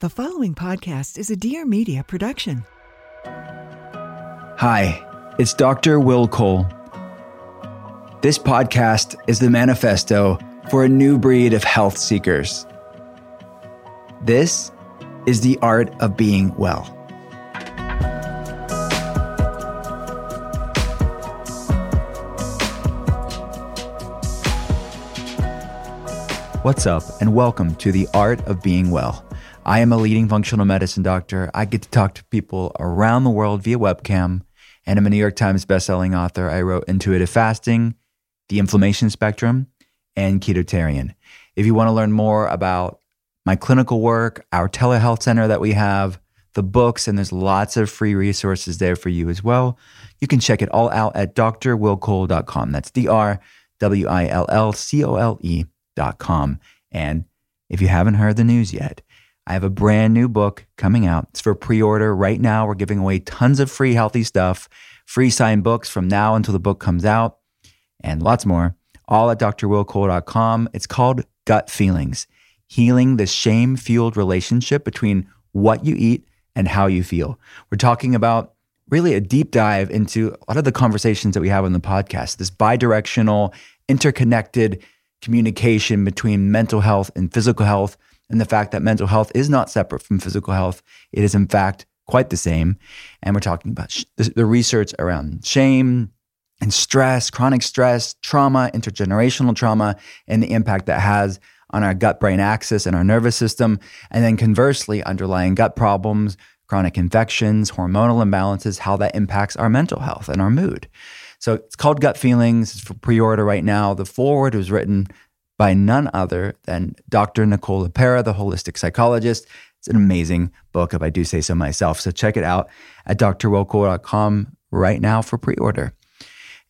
The following podcast is a Dear Media production. Hi, it's Dr. Will Cole. This podcast is the manifesto for a new breed of health seekers. This is the art of being well. What's up, and welcome to the art of being well. I am a leading functional medicine doctor. I get to talk to people around the world via webcam, and I'm a New York Times bestselling author. I wrote Intuitive Fasting, The Inflammation Spectrum, and Ketotarian. If you want to learn more about my clinical work, our telehealth center that we have, the books, and there's lots of free resources there for you as well. You can check it all out at drwillcole.com. That's D R W I L L C O L E.com. And if you haven't heard the news yet, I have a brand new book coming out. It's for pre order right now. We're giving away tons of free healthy stuff, free signed books from now until the book comes out, and lots more, all at drwillcole.com. It's called Gut Feelings healing the shame fueled relationship between what you eat and how you feel. We're talking about really a deep dive into a lot of the conversations that we have on the podcast, this bidirectional, interconnected communication between mental health and physical health, and the fact that mental health is not separate from physical health. It is, in fact, quite the same. And we're talking about sh- the, research around shame, and stress, chronic stress, trauma, intergenerational trauma, and the impact that has on our gut brain axis and our nervous system. And then conversely, underlying gut problems, chronic infections, hormonal imbalances, how that impacts our mental health and our mood. So it's called Gut Feelings. It's for pre order right now. The foreword was written by none other than Dr. Nicole LePera, the holistic psychologist. It's an amazing book, if I do say so myself. So check it out at drwillcole.com right now for pre order.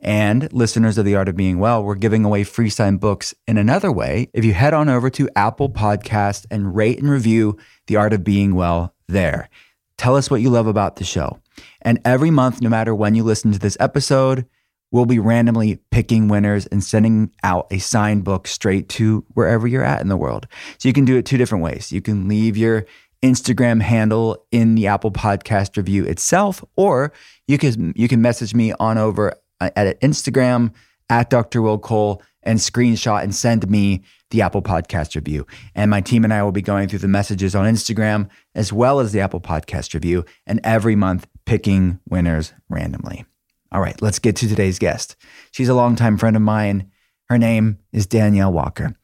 And listeners of The Art of Being Well, we're giving away free signed books in another way. If you head on over to Apple Podcast and rate and review The Art of Being Well there, tell us what you love about the show. And every month, no matter when you listen to this episode, we'll be randomly picking winners and sending out a signed book straight to wherever you're at in the world. So you can do it two different ways. You can leave your Instagram handle in the Apple Podcast review itself, or you can you can message me on over uh, at Instagram at Dr. Will Cole and screenshot and send me the Apple Podcast review. And my team and I will be going through the messages on Instagram as well as the Apple Podcast review and every month picking winners randomly. All right, let's get to today's guest. She's a longtime friend of mine. Her name is Danielle Walker.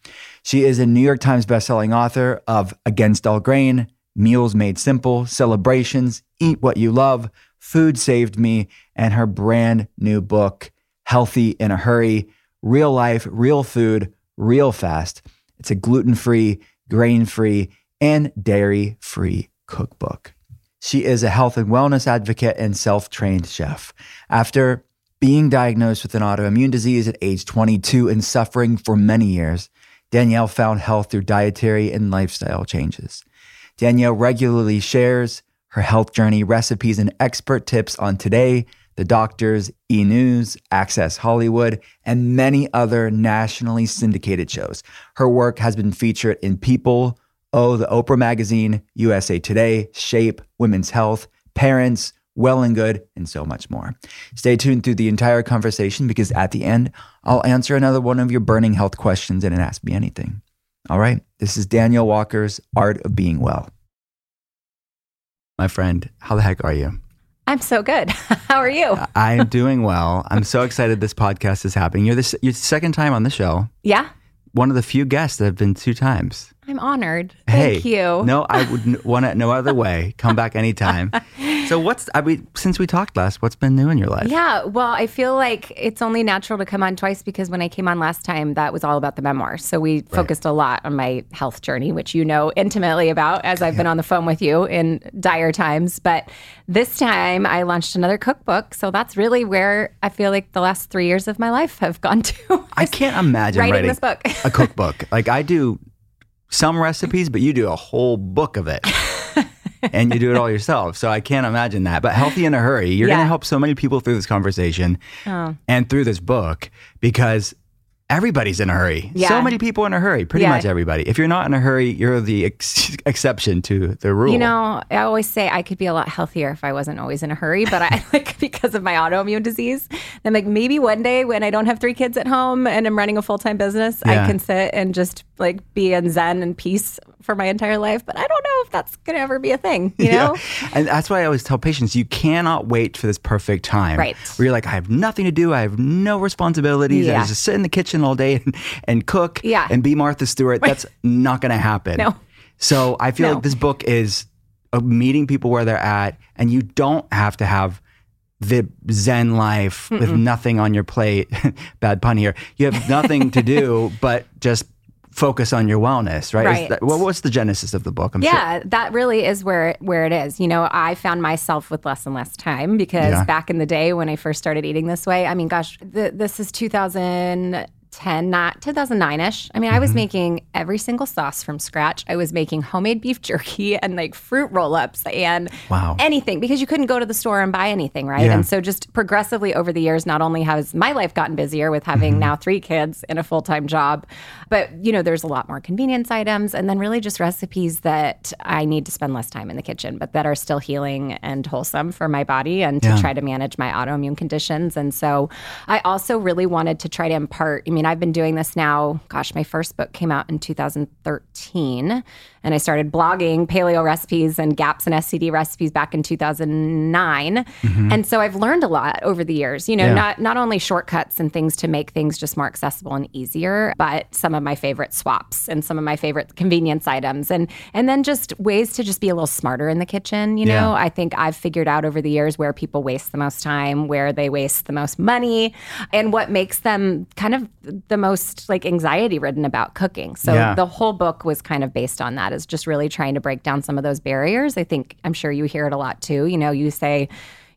She is a New York Times bestselling author of Against All Grain, Meals Made Simple, Celebrations, Eat What You Love, Food Saved Me, and her brand new book, Healthy in a Hurry Real Life, Real Food, Real Fast. It's a gluten free, grain free, and dairy free cookbook. She is a health and wellness advocate and self trained chef. After being diagnosed with an autoimmune disease at age 22 and suffering for many years, Danielle found health through dietary and lifestyle changes. Danielle regularly shares her health journey, recipes, and expert tips on Today, The Doctors, E! News, Access Hollywood, and many other nationally syndicated shows. Her work has been featured in People, Oh, the Oprah Magazine, USA Today, Shape, Women's Health, Parents, Well and Good, and so much more. Stay tuned through the entire conversation because at the end, I'll answer another one of your burning health questions and Ask Me Anything. All right, this is Danielle Walker's Art of Being Well. my friend, how the heck are you? I'm so good. How are you? I'm doing well. I'm so excited this podcast is happening. You're the you're the second time on the show. Yeah, One of the few guests that have been two times. I'm honored. hey, Thank you. No, I would want it no other way. Come back anytime. so what's I mean, since we talked last, what's been new in your life? Yeah, well, I feel like it's only natural to come on twice because when I came on last time, that was all about the memoir. So we focused a lot on my health journey, which you know intimately about as I've been on the phone with you in dire times. But this time I launched another cookbook. So that's really where I feel like the last three years of my life have gone to. I can't imagine Writing writing, this book. a cookbook. Like I do some recipes, but you do a whole book of it. and you do it all yourself. So I can't imagine that. But healthy in a hurry, you're going to help so many people through this conversation Oh. and through this book because everybody's in a hurry. Yeah. So many people in a hurry, pretty Yeah. much everybody. If you're not in a hurry, you're the ex- exception to the rule. You know, I always say I could be a lot healthier if I wasn't always in a hurry, but I like because of my autoimmune disease. I'm like maybe one day when I don't have three kids at home and I'm running a full time business, Yeah. I can sit and just like be in zen and peace for my entire life. But I don't know if that's gonna ever be a thing. You know? Yeah. And that's why I always tell patients you cannot wait for this perfect time. Right. Where you're like, I have nothing to do. I have no responsibilities. I just sit in the kitchen all day and, and cook Yeah. and be Martha Stewart. That's not going to happen. No. So I feel No. like this book is uh, meeting people where they're at, and you don't have to have the Zen life with nothing on your plate. Bad pun here. You have nothing to do but just focus on your wellness, right? Right. that- what was the genesis of the book? I'm sure- Yeah, that really is where where it is. You know, I found myself with less and less time because Yeah. back in the day when I first started eating this way, I mean, gosh, th- this is 2010, not 2009ish. I mean, I was Mm-hmm. making every single sauce from scratch. I was making homemade beef jerky and like fruit roll-ups and Wow. anything because you couldn't go to the store and buy anything, right? Yeah. And so just progressively over the years, not only has my life gotten busier with having Mm-hmm. now three kids and a full-time job, but you know, there's a lot more convenience items and then really just recipes that I need to spend less time in the kitchen, but that are still healing and wholesome for my body and to Yeah. try to manage my autoimmune conditions. And so I also really wanted to try to impart, I mean, I've been doing this now, gosh, my first book came out in 2013 and I started blogging paleo recipes and gaps and SCD recipes back in 2009. Mm-hmm. And so I've learned a lot over the years, you know, Yeah. not not only shortcuts and things to make things just more accessible and easier, but some of my favorite swaps and some of my favorite convenience items and and then just ways to just be a little smarter in the kitchen, you Yeah. know. I think I've figured out over the years where people waste the most time, where they waste the most money, and what makes them kind of the most like anxiety ridden about cooking. So Yeah. the whole book was kind of based on that, is just really trying to break down some of those barriers. I think I'm sure you hear it a lot too. You know, you say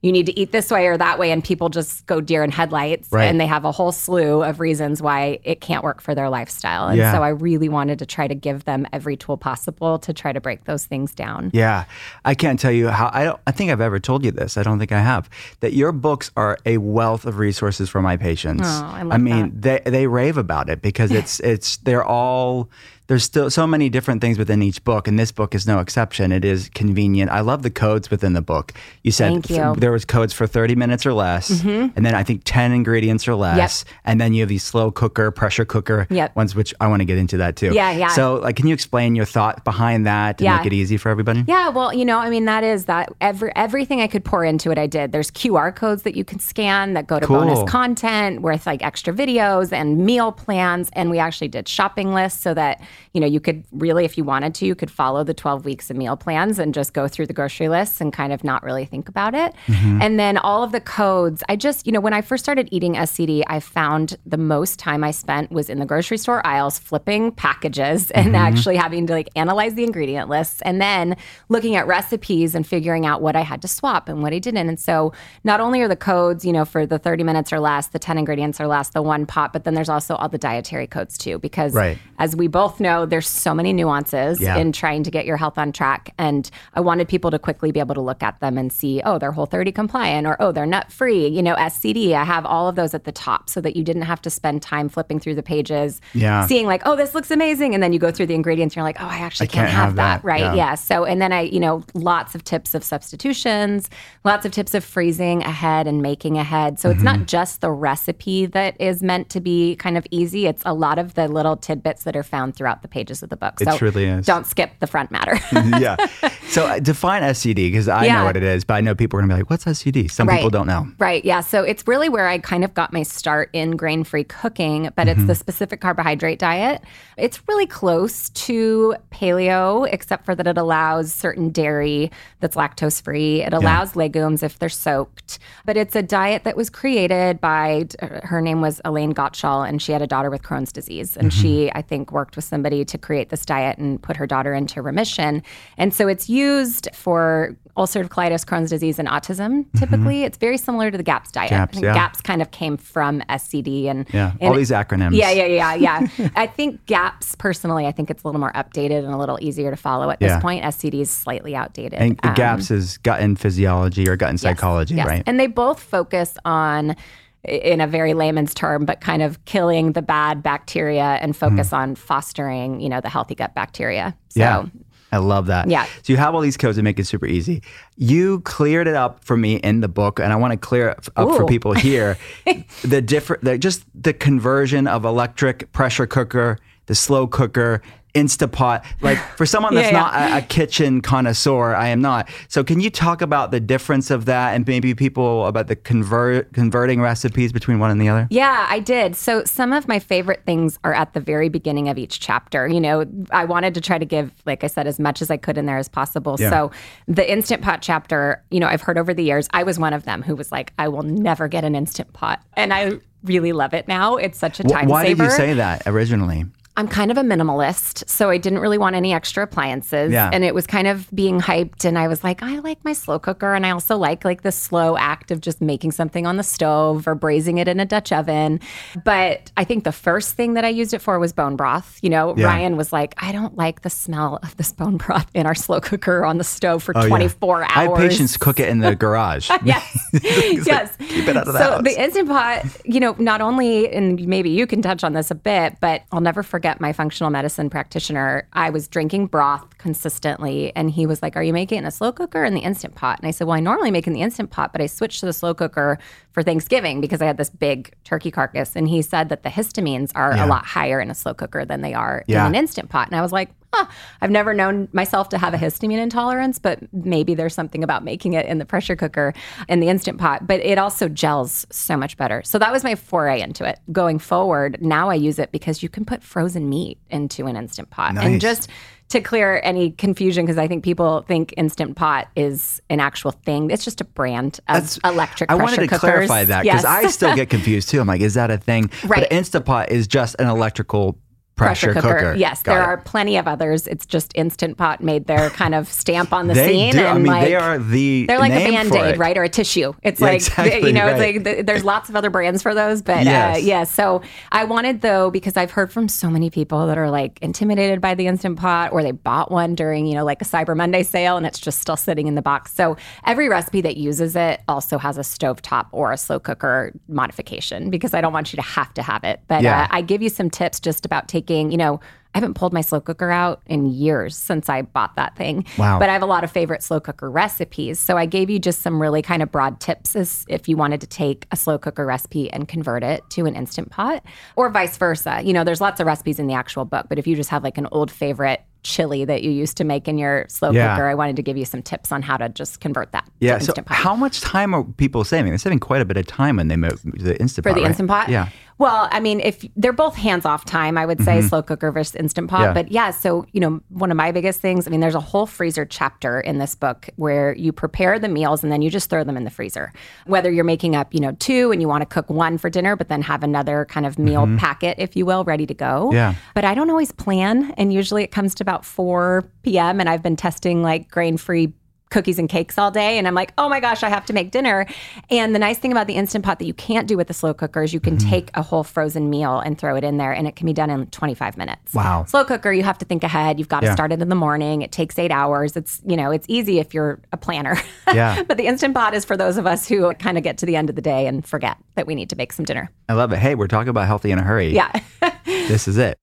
you need to eat this way or that way, and people just go deer in headlights Right. and they have a whole slew of reasons why it can't work for their lifestyle. And Yeah. so I really wanted to try to give them every tool possible to try to break those things down. Yeah, I can't tell you how. I don't. I think I've ever told you this. I don't think I have. That your books are a wealth of resources for my patients. Oh, I love I mean, they they rave about it because it's it's they're all. There's still so many different things within each book, and this book is no exception. It is convenient. I love the codes within the book. You said you. there was codes for 30 minutes or less, mm-hmm. and then I think 10 ingredients or less, and then you have these slow cooker, pressure cooker Yep. ones, which I want to get into that too. Yeah, yeah. So, like, can you explain your thought behind that to Yeah. make it easy for everybody? Yeah, well, you know, I mean, that is that every everything I could pour into it, I did. There's QR codes that you can scan that go to Cool. bonus content with like extra videos and meal plans, and we actually did shopping lists so that you know you could really, if you wanted to, you could follow the 12 weeks of meal plans and just go through the grocery lists and kind of not really think about it. Mm-hmm. And then all of the codes, I just, you know, when I first started eating SCD, I found the most time I spent was in the grocery store aisles flipping packages and mm-hmm. actually having to like analyze the ingredient lists and then looking at recipes and figuring out what I had to swap and what I didn't. And so not only are the codes, you know, for the 30 minutes or less, the 10 ingredients or less, the one pot, but then there's also all the dietary codes too, because Right. as we both know, there's so many nuances Yeah. in trying to get your health on track. And I wanted people to quickly be able to look at them and see, oh, they're whole 30 compliant or oh, they're nut free, you know, SCD. I have all of those at the top so that you didn't have to spend time flipping through the pages, Yeah. seeing like, oh, this looks amazing. And then you go through the ingredients and you're like, oh, I actually I can't have, have that. that. Right. Yeah. Yeah. So, and then I, you know, lots of tips of substitutions, lots of tips of freezing ahead and making ahead. So it's Mm-hmm. not just the recipe that is meant to be kind of easy. It's a lot of the little tidbits that are found throughout throughout the pages of the book. It truly is. don't skip the front matter. yeah. So uh, define SCD because I know what it is, but I know people are gonna be like, "What's SCD?" Some Right. people don't know. Right. Yeah. So it's really where I kind of got my start in grain free cooking, but it's mm-hmm. the specific carbohydrate diet. It's really close to paleo, except for that it allows certain dairy that's lactose free. It allows legumes if they're soaked. But it's a diet that was created by, uh, her name was Elaine Gottschall, and she had a daughter with Crohn's disease. And mm-hmm. she, I think, worked with somebody to create this diet and put her daughter into remission. And so it's used for ulcerative colitis, Crohn's disease, and autism. Typically, it's very similar to the GAPS diet. GAPS, yeah. GAPS kind of came from SCD and Yeah. and All these acronyms. Yeah, yeah, yeah, yeah. I think GAPS personally, I think it's a little more updated and a little easier to follow at this Yeah. point. SCD is slightly outdated. And Um, GAPS is gut and physiology or gut and yes, psychology, yes. right? And they both focus on in a very layman's term, but kind of killing the bad bacteria and hmm. focus on fostering, you know, the healthy gut bacteria. So yeah. I love that. Yeah. So you have all these codes that make it super easy. You cleared it up for me in the book, and I want to clear it up for people here. the different, the, just the conversion of electric pressure cooker, the slow cooker, Instapot. Like for someone that's Yeah, not a, a kitchen connoisseur, I am not. So can you talk about the difference of that, and maybe people about the convert converting recipes between one and the other? Yeah, I did. So some of my favorite things are at the very beginning of each chapter. You know, I wanted to try to give, like I said, as much as I could in there as possible. Yeah. So the instant pot chapter, you know, I've heard over the years, I was one of them who was like, I will never get an instant pot. And I really love it now. It's such a time Why saver. did you say that originally? I'm kind of a minimalist, so I didn't really want any extra appliances. Yeah. And it was kind of being hyped and I was like, I like my slow cooker and I also like like the slow act of just making something on the stove or braising it in a Dutch oven. But I think the first thing that I used it for was bone broth. You know, Yeah. Ryan was like, I don't like the smell of this bone broth in our slow cooker on the stove for Oh, yeah. 24 hours. I have patients cook it in the garage. yes. It's like, yes. keep it out of the so house. the instant pot, you know, not only, and maybe you can touch on this a bit, but I'll never forget my functional medicine practitioner. I was drinking broth consistently, and he was like, "Are you making it in a slow cooker in the instant pot?" And I said, "Well, I normally make in the instant pot, but I switched to the slow cooker for Thanksgiving because I had this big turkey carcass." And he said that the histamines are Yeah. a lot higher in a slow cooker than they are Yeah. in an instant pot. And I was like, huh, I've never known myself to have a histamine intolerance, but maybe there's something about making it in the pressure cooker in the instant pot. But it also gels so much better. So that was my foray into it. Going forward, now I use it because you can put frozen meat into an instant pot. Nice. And just to clear any confusion, because I think people think Instant Pot is an actual thing. It's just a brand of That's- electric I wanted to cookers. clarify that because Yes. I still get confused too. I'm like, is that a thing? Right. But Instapot is just an electrical pressure, cooker. Yes, Got there it. are plenty of others. It's just Instant Pot made their kind of stamp on the They scene. do. And I mean, like, they are the They're like a band aid, right? Or a tissue. It's Yeah, like, exactly, you know, right. it's like th- there's lots of other brands for those. But Yes. uh, yeah, so I wanted though, because I've heard from so many people that are like intimidated by the Instant Pot or they bought one during, you know, like a Cyber Monday sale and it's just still sitting in the box. So every recipe that uses it also has a stovetop or a slow cooker modification because I don't want you to have to have it. But Yeah. uh, I give you some tips just about taking, you know, I haven't pulled my slow cooker out in years since I bought that thing. Wow. But I have a lot of favorite slow cooker recipes. So I gave you just some really kind of broad tips as if you wanted to take a slow cooker recipe and convert it to an instant pot or vice versa. You know, there's lots of recipes in the actual book, but if you just have like an old favorite chili that you used to make in your slow Yeah. cooker, I wanted to give you some tips on how to just convert that Yeah. to So pot. how much time are people saving? They're saving quite a bit of time when they move the Instapot. for the right? instant pot. Yeah. Well, I mean, if they're both hands off time, I would say slow cooker versus instant pot. Mm-hmm. Yeah. But yeah, so you know, one of my biggest things. I mean, there's a whole freezer chapter in this book where you prepare the meals and then you just throw them in the freezer. Whether you're making up, you know, two and you want to cook one for dinner, but then have another kind of meal packet, if you will, ready to go. Mm-hmm. Yeah. But I don't always plan, and usually it comes to about 4 p.m. and I've been testing like grain free cookies and cakes all day and I'm like, "Oh my gosh, I have to make dinner." And the nice thing about the instant pot that you can't do with the slow cooker is you can Mm-hmm. take a whole frozen meal and throw it in there and it can be done in 25 minutes. Wow. Slow cooker, you have to think ahead. You've got to Yeah. start it in the morning. It takes 8 hours. It's, you know, it's easy if you're a planner. Yeah. but the instant pot is for those of us who kind of get to the end of the day and forget that we need to make some dinner. I love it. Hey, we're talking about healthy in a hurry. Yeah. This is it.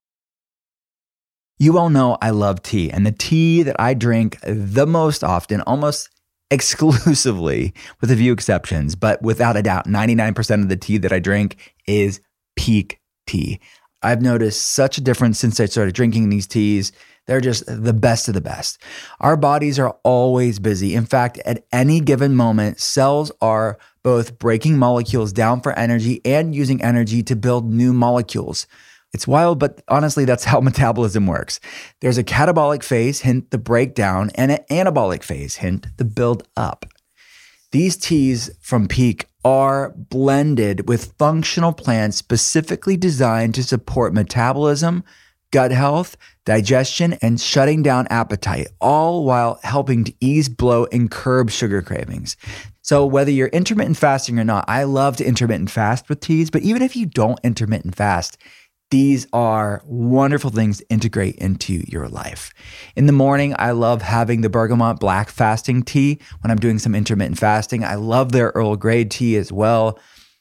You all know I love tea, and the tea that I drink the most often, almost exclusively, with a few exceptions, but without a doubt, 99% of the tea that I drink is Pique tea. I've noticed such a difference since I started drinking these teas. They're just the best of the best. Our bodies are always busy. In fact, at any given moment, cells are both breaking molecules down for energy and using energy to build new molecules. It's wild, but honestly, that's how metabolism works. There's a catabolic phase, hint the breakdown, and an anabolic phase, hint the build up. These teas from Pique are blended with functional plants specifically designed to support metabolism, gut health, digestion, and shutting down appetite, all while helping to ease bloat and curb sugar cravings. So, whether you're intermittent fasting or not, I love to intermittent fast with teas, but even if you don't intermittent fast, these are wonderful things to integrate into your life. In the morning, I love having the bergamot black fasting tea when I'm doing some intermittent fasting. I love their Earl Grey tea as well.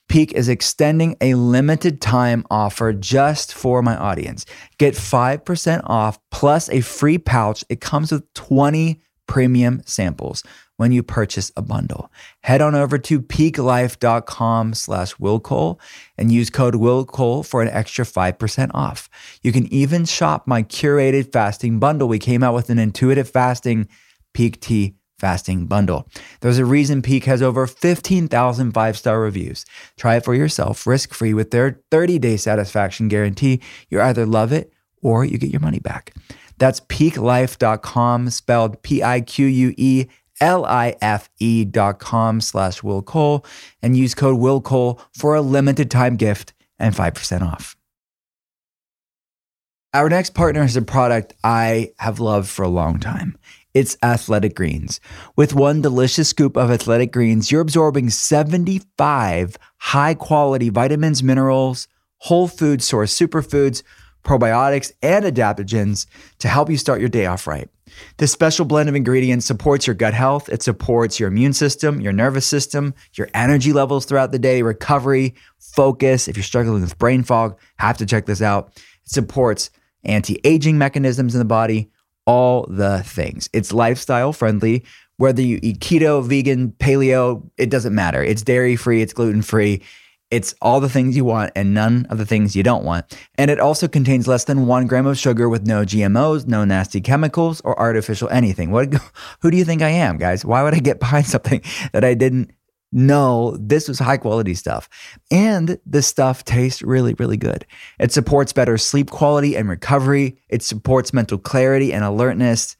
Pique is extending a limited time offer just for my audience. Get 5% off plus a free pouch. It comes with 20 premium samples when you purchase a bundle. Head on over to piquelife.com slash willcole and use code willcole for an extra 5% off. You can even shop my curated fasting bundle. We came out with an intuitive fasting Pique tea fasting bundle. There's a reason Pique has over 15,000 five-star reviews. Try it for yourself risk-free with their 30-day satisfaction guarantee. You either love it or you get your money back. That's piquelife.com, spelled P I Q U E L I F E dot com slash Will Cole, and use code Will Cole for a limited time gift and 5% off. Our next partner is a product I have loved for a long time. It's Athletic Greens. With one delicious scoop of Athletic Greens, you're absorbing 75 high quality vitamins, minerals, whole food source superfoods probiotics, and adaptogens to help you start your day off right. This special blend of ingredients supports your gut health, it supports your immune system, your nervous system, your energy levels throughout the day, recovery, focus. If you're struggling with brain fog, have to check this out. It supports anti aging mechanisms in the body, all the things. It's lifestyle friendly. Whether you eat keto, vegan, paleo, it doesn't matter. It's dairy free, it's gluten free. It's all the things you want and none of the things you don't want. And it also contains less than one gram of sugar with no GMOs, no nasty chemicals, or artificial anything. What, who do you think I am, guys? Why would I get behind something that I didn't know this was high quality stuff? And this stuff tastes really, really good. It supports better sleep quality and recovery. It supports mental clarity and alertness.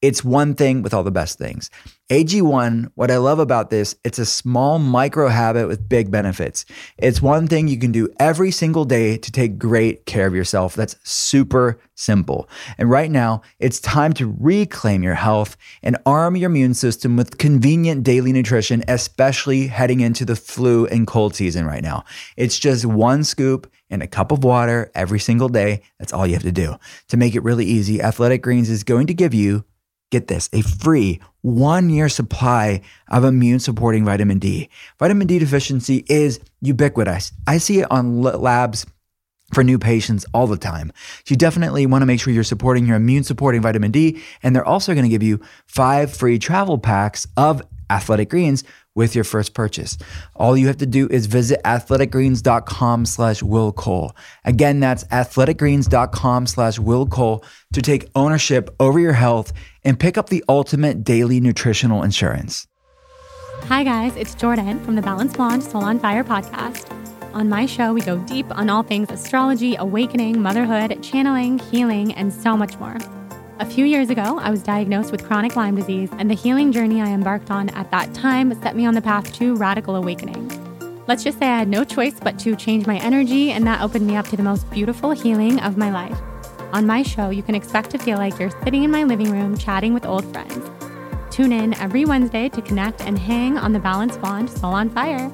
It's one thing with all the best things. AG1, what I love about this, it's a small micro habit with big benefits. It's one thing you can do every single day to take great care of yourself. That's super simple. And right now, it's time to reclaim your health and arm your immune system with convenient daily nutrition, especially heading into the flu and cold season right now. It's just one scoop in a cup of water every single day. That's all you have to do. To make it really easy, Athletic Greens is going to give you get this, a free one year supply of immune supporting vitamin D. Vitamin D deficiency is ubiquitous. I see it on labs for new patients all the time. So you definitely want to make sure you're supporting your immune supporting vitamin D. And they're also going to give you five free travel packs of athletic greens with your first purchase. All you have to do is visit athleticgreens.com slash Will Cole. Again, that's athleticgreens.com slash Will Cole to take ownership over your health and pick up the ultimate daily nutritional insurance. Hi, guys, it's Jordan from the Balanced Blonde Soul on Fire podcast. On my show, we go deep on all things astrology, awakening, motherhood, channeling, healing, and so much more. A few years ago, I was diagnosed with chronic Lyme disease, and the healing journey I embarked on at that time set me on the path to radical awakening. Let's just say I had no choice but to change my energy, and that opened me up to the most beautiful healing of my life. On my show, you can expect to feel like you're sitting in my living room chatting with old friends. Tune in every Wednesday to connect and hang on the Balanced Blonde Soul on Fire.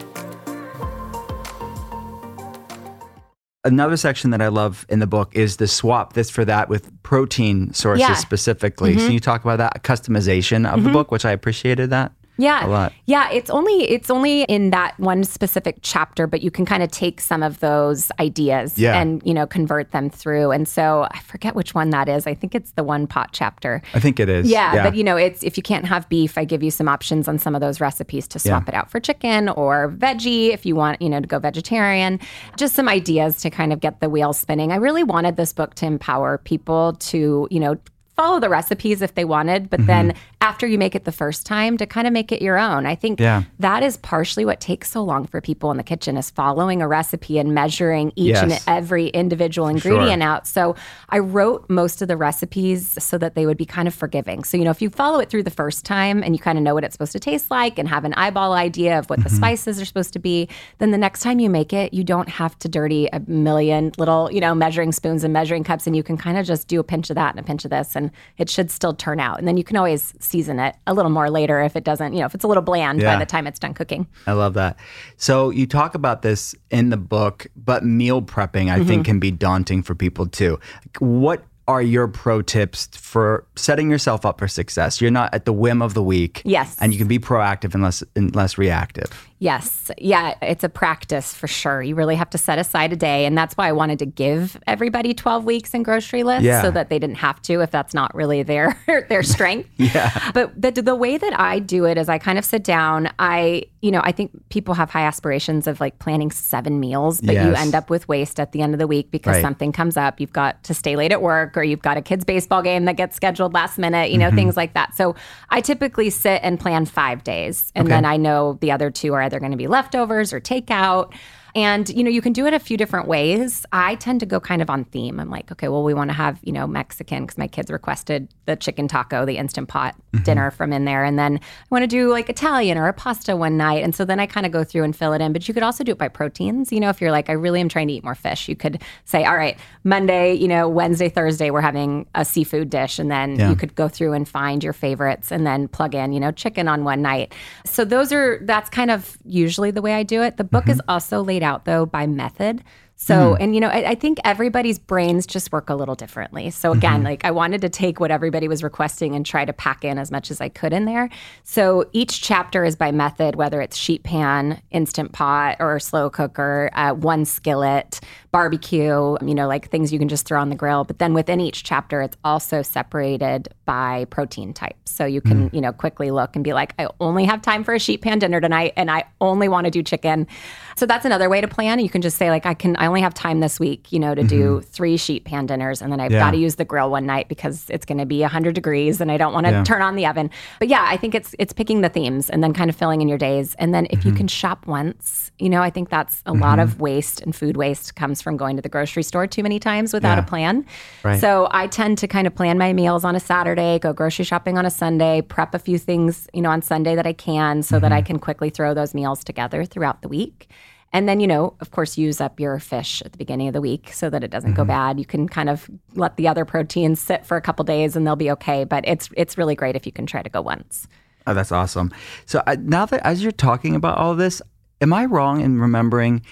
Another section that I love in the book is the swap this for that with protein sources Yeah. specifically. So mm-hmm. you talk about that customization of the mm-hmm. book, which I appreciated that. Yeah. a lot. Yeah, it's only it's only in that one specific chapter, but you can kind of take some of those ideas Yeah. and, you know, convert them through. And so I forget which one that is. I think it's the one pot chapter. I think it is. Yeah, but you know, it's if you can't have beef, I give you some options on some of those recipes to swap Yeah. it out for chicken or veggie if you want, you know, to go vegetarian. Just some ideas to kind of get the wheels spinning. I really wanted this book to empower people to, you know, follow the recipes if they wanted, but then Mm-hmm. After you make it the first time to kind of make it your own. I think Yeah. that is partially what takes so long for people in the kitchen is following a recipe and measuring each and every individual ingredient out. So I wrote most of the recipes so that they would be kind of forgiving. So, you know, if you follow it through the first time and you kind of know what it's supposed to taste like and have an eyeball idea of what Mm-hmm. the spices are supposed to be, then the next time you make it, you don't have to dirty a million little, you know, measuring spoons and measuring cups. And you can kind of just do a pinch of that and a pinch of this, and it should still turn out. And then you can always season it a little more later if it doesn't, you know, if it's a little bland Yeah. by the time it's done cooking. I love that. So you talk about this in the book, but meal prepping I Mm-hmm. think can be daunting for people too. What are your pro tips for setting yourself up for success? You're not at the whim of the week. Yes. And you can be proactive and less and less reactive. Yes. Yeah, it's a practice for sure. You really have to set aside a day. And that's why I wanted to give everybody 12 weeks in grocery lists Yeah. so that they didn't have to if that's not really their their strength. Yeah. But the, the way that I do it is I kind of sit down. I, you know, I think people have high aspirations of like planning seven meals, but you end up with waste at the end of the week because Right. something comes up. You've got to stay late at work or you've got a kid's baseball game that gets scheduled last minute, you know, Mm-hmm. things like that. So I typically sit and plan five days. And Okay. then I know the other two are either going to be leftovers or takeout. And you know, you can do it a few different ways. I tend to go kind of on theme. I'm like, okay, well, we want to have you know Mexican because my kids requested the chicken taco, the instant pot mm-hmm. dinner from in there, and then I want to do like Italian or a pasta one night. And so then I kind of go through and fill it in. But you could also do it by proteins. You know, if you're like, I really am trying to eat more fish, you could say, all right, Monday, you know, Wednesday, Thursday, we're having a seafood dish, and then Yeah. you could go through and find your favorites and then plug in, you know, chicken on one night. So those are that's kind of usually the way I do it. The book mm-hmm. is also laid out though by method. So, hmm. and you know, I, I think everybody's brains just work a little differently. So, again, mm-hmm. like I wanted to take what everybody was requesting and try to pack in as much as I could in there. So, each chapter is by method, whether it's sheet pan, instant pot, or slow cooker, uh, one skillet, barbecue, um, you know, like things you can just throw on the grill. But then within each chapter, it's also separated by protein type. So, you can, hmm. you know, quickly look and be like, I only have time for a sheet pan dinner tonight and I only want to do chicken. So, that's another way to plan. You can just say, like, I can, I only have time this week, you know, to do three sheet pan dinners. And then I've Yeah. got to use the grill one night because it's going to be 100 degrees and I don't want to Yeah. turn on the oven. But yeah, I think it's it's picking the themes and then kind of filling in your days. And then if Mm-hmm. you can shop once, you know, I think that's a lot of waste and food waste comes from going to the grocery store too many times without Yeah. a plan. Right. So I tend to kind of plan my meals on a Saturday, go grocery shopping on a Sunday, prep a few things, you know, on Sunday that I can so that I Mm-hmm. can quickly throw those meals together throughout the week. And then, you know, of course, use up your fish at the beginning of the week so that it doesn't Mm-hmm. go bad. You can kind of let the other proteins sit for a couple days and they'll be okay. But it's it's really great if you can try to go once. Oh, that's awesome. So I, now that as you're talking about all this, am I wrong in remembering?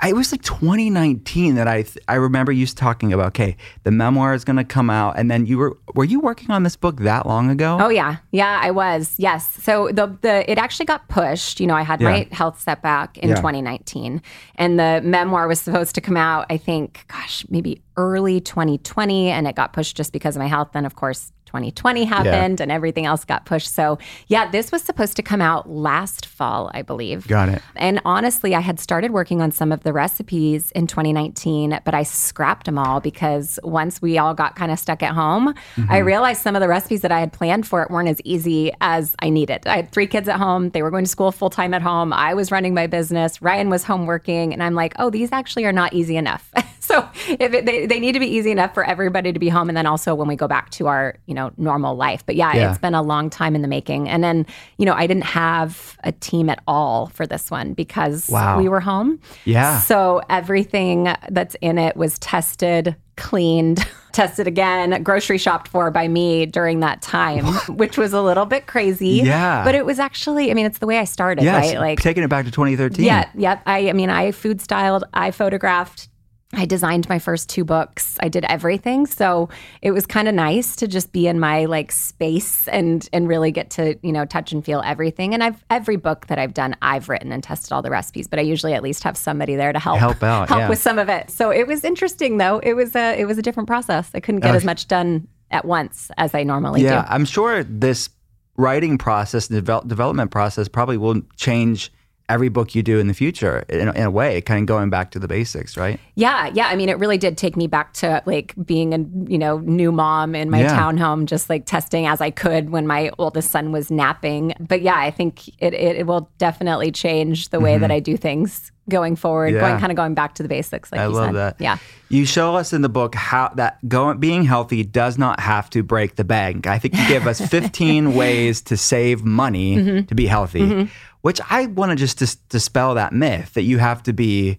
I, it was like 2019 that I th- I remember you talking about. Okay, the memoir is going to come out, and then you were were you working on this book that long ago? Oh yeah, yeah, I was. Yes. So the the it actually got pushed. You know, I had Yeah. my health setback in Yeah. 2019, and the memoir was supposed to come out. I think, gosh, maybe early 2020, and it got pushed just because of my health. Then, of course. 2020 happened and everything else got pushed. So, yeah, this was supposed to come out last fall, I believe. Got it. And honestly, I had started working on some of the recipes in 2019, but I scrapped them all because once we all got kind of stuck at home, I mm-hmm. realized some of the recipes that I had planned for it weren't as easy as I needed. I had three kids at home. They were going to school full time at home. I was running my business. Ryan was home working. And I'm like, oh, these actually are not easy enough. so if it, they, they need to be easy enough for everybody to be home. And then also when we go back to our, you know, normal life. But yeah, Yeah. it's been a long time in the making. And then, you know, I didn't have a team at all for this one because Wow. we were home. Yeah. So everything that's in it was tested, cleaned, tested again, grocery shopped for by me during that time, which was a little bit crazy. Yeah. But it was actually, I mean, it's the way I started, yes, right? Like, taking it back to 2013. yeah, yep. I, I mean, I food styled, I photographed. I designed my first two books. I did everything. So it was kind of nice to just be in my like space and and really get to, you know, touch and feel everything. And I've every book that I've done, I've written and tested all the recipes, but I usually at least have somebody there to help Help out, help yeah. with some of it. So it was interesting though. It was a it was a different process. I couldn't get Uh, as much done at once as I normally yeah, do. Yeah, I'm sure this writing process, develop, development process, probably will change every book you do in the future in, a- in a way, kind of going back to the basics, right? Yeah, yeah. I mean, it really did take me back to like being a you know new mom in my Yeah. townhome, just like testing as I could when my oldest son was napping. But yeah, I think it it, it will definitely change the way mm-hmm. that I do things going forward. Mm-hmm. Yeah. Going kind of going back to the basics. Like I you love said. that. Yeah. You show us in the book how that going being healthy does not have to break the bank. I think you give us 15 ways to save money Mm-hmm. to be healthy, which I want to just dis- dispel that myth that you have to be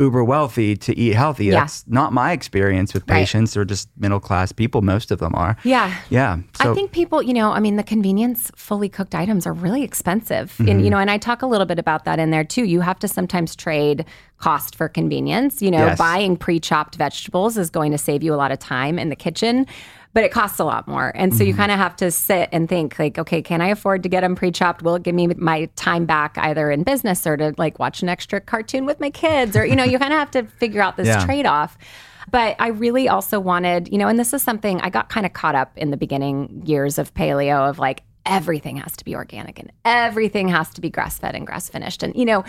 uber wealthy to eat healthy. Yeah. That's not my experience with Right. patients or just middle class people. Most of them are. Yeah. Yeah. So I think people, you know, I mean, the convenience fully cooked items are really expensive. Mm-hmm. And, you know, and I talk a little bit about that in there too. You have to sometimes trade cost for convenience. You know, Yes. buying pre chopped vegetables is going to save you a lot of time in the kitchen. But it costs a lot more. And so Mm-hmm. you kind of have to sit and think, like, okay, can I afford to get them pre chopped? Will it give me my time back either in business or to like watch an extra cartoon with my kids? Or, you know, you kind of have to figure out this Yeah. trade off. But I really also wanted, you know, and this is something I got kind of caught up in the beginning years of paleo of like everything has to be organic and everything has to be grass fed and grass finished. And, you know,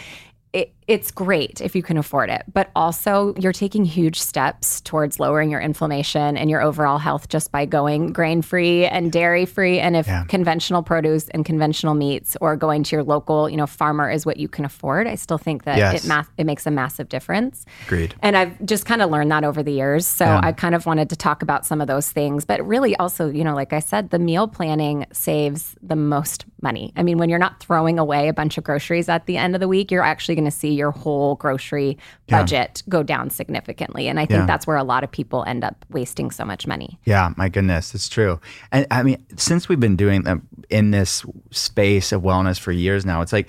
it, it's great if you can afford it, but also you're taking huge steps towards lowering your inflammation and your overall health just by going grain free and dairy free. And if conventional produce and conventional meats or going to your local, you know, farmer is what you can afford, I still think that Yes. it math it makes a massive difference. agreed. And I've just kind of learned that over the years. So Yeah. I kind of wanted to talk about some of those things. But really, also, you know, like I said, the meal planning saves the most money. I mean, when you're not throwing away a bunch of groceries at the end of the week, you're actually going to see your whole grocery Yeah. budget go down significantly. And I think Yeah. that's where a lot of people end up wasting so much money. Yeah, my goodness, it's true. And I mean, since we've been doing them in this space of wellness for years now, it's like,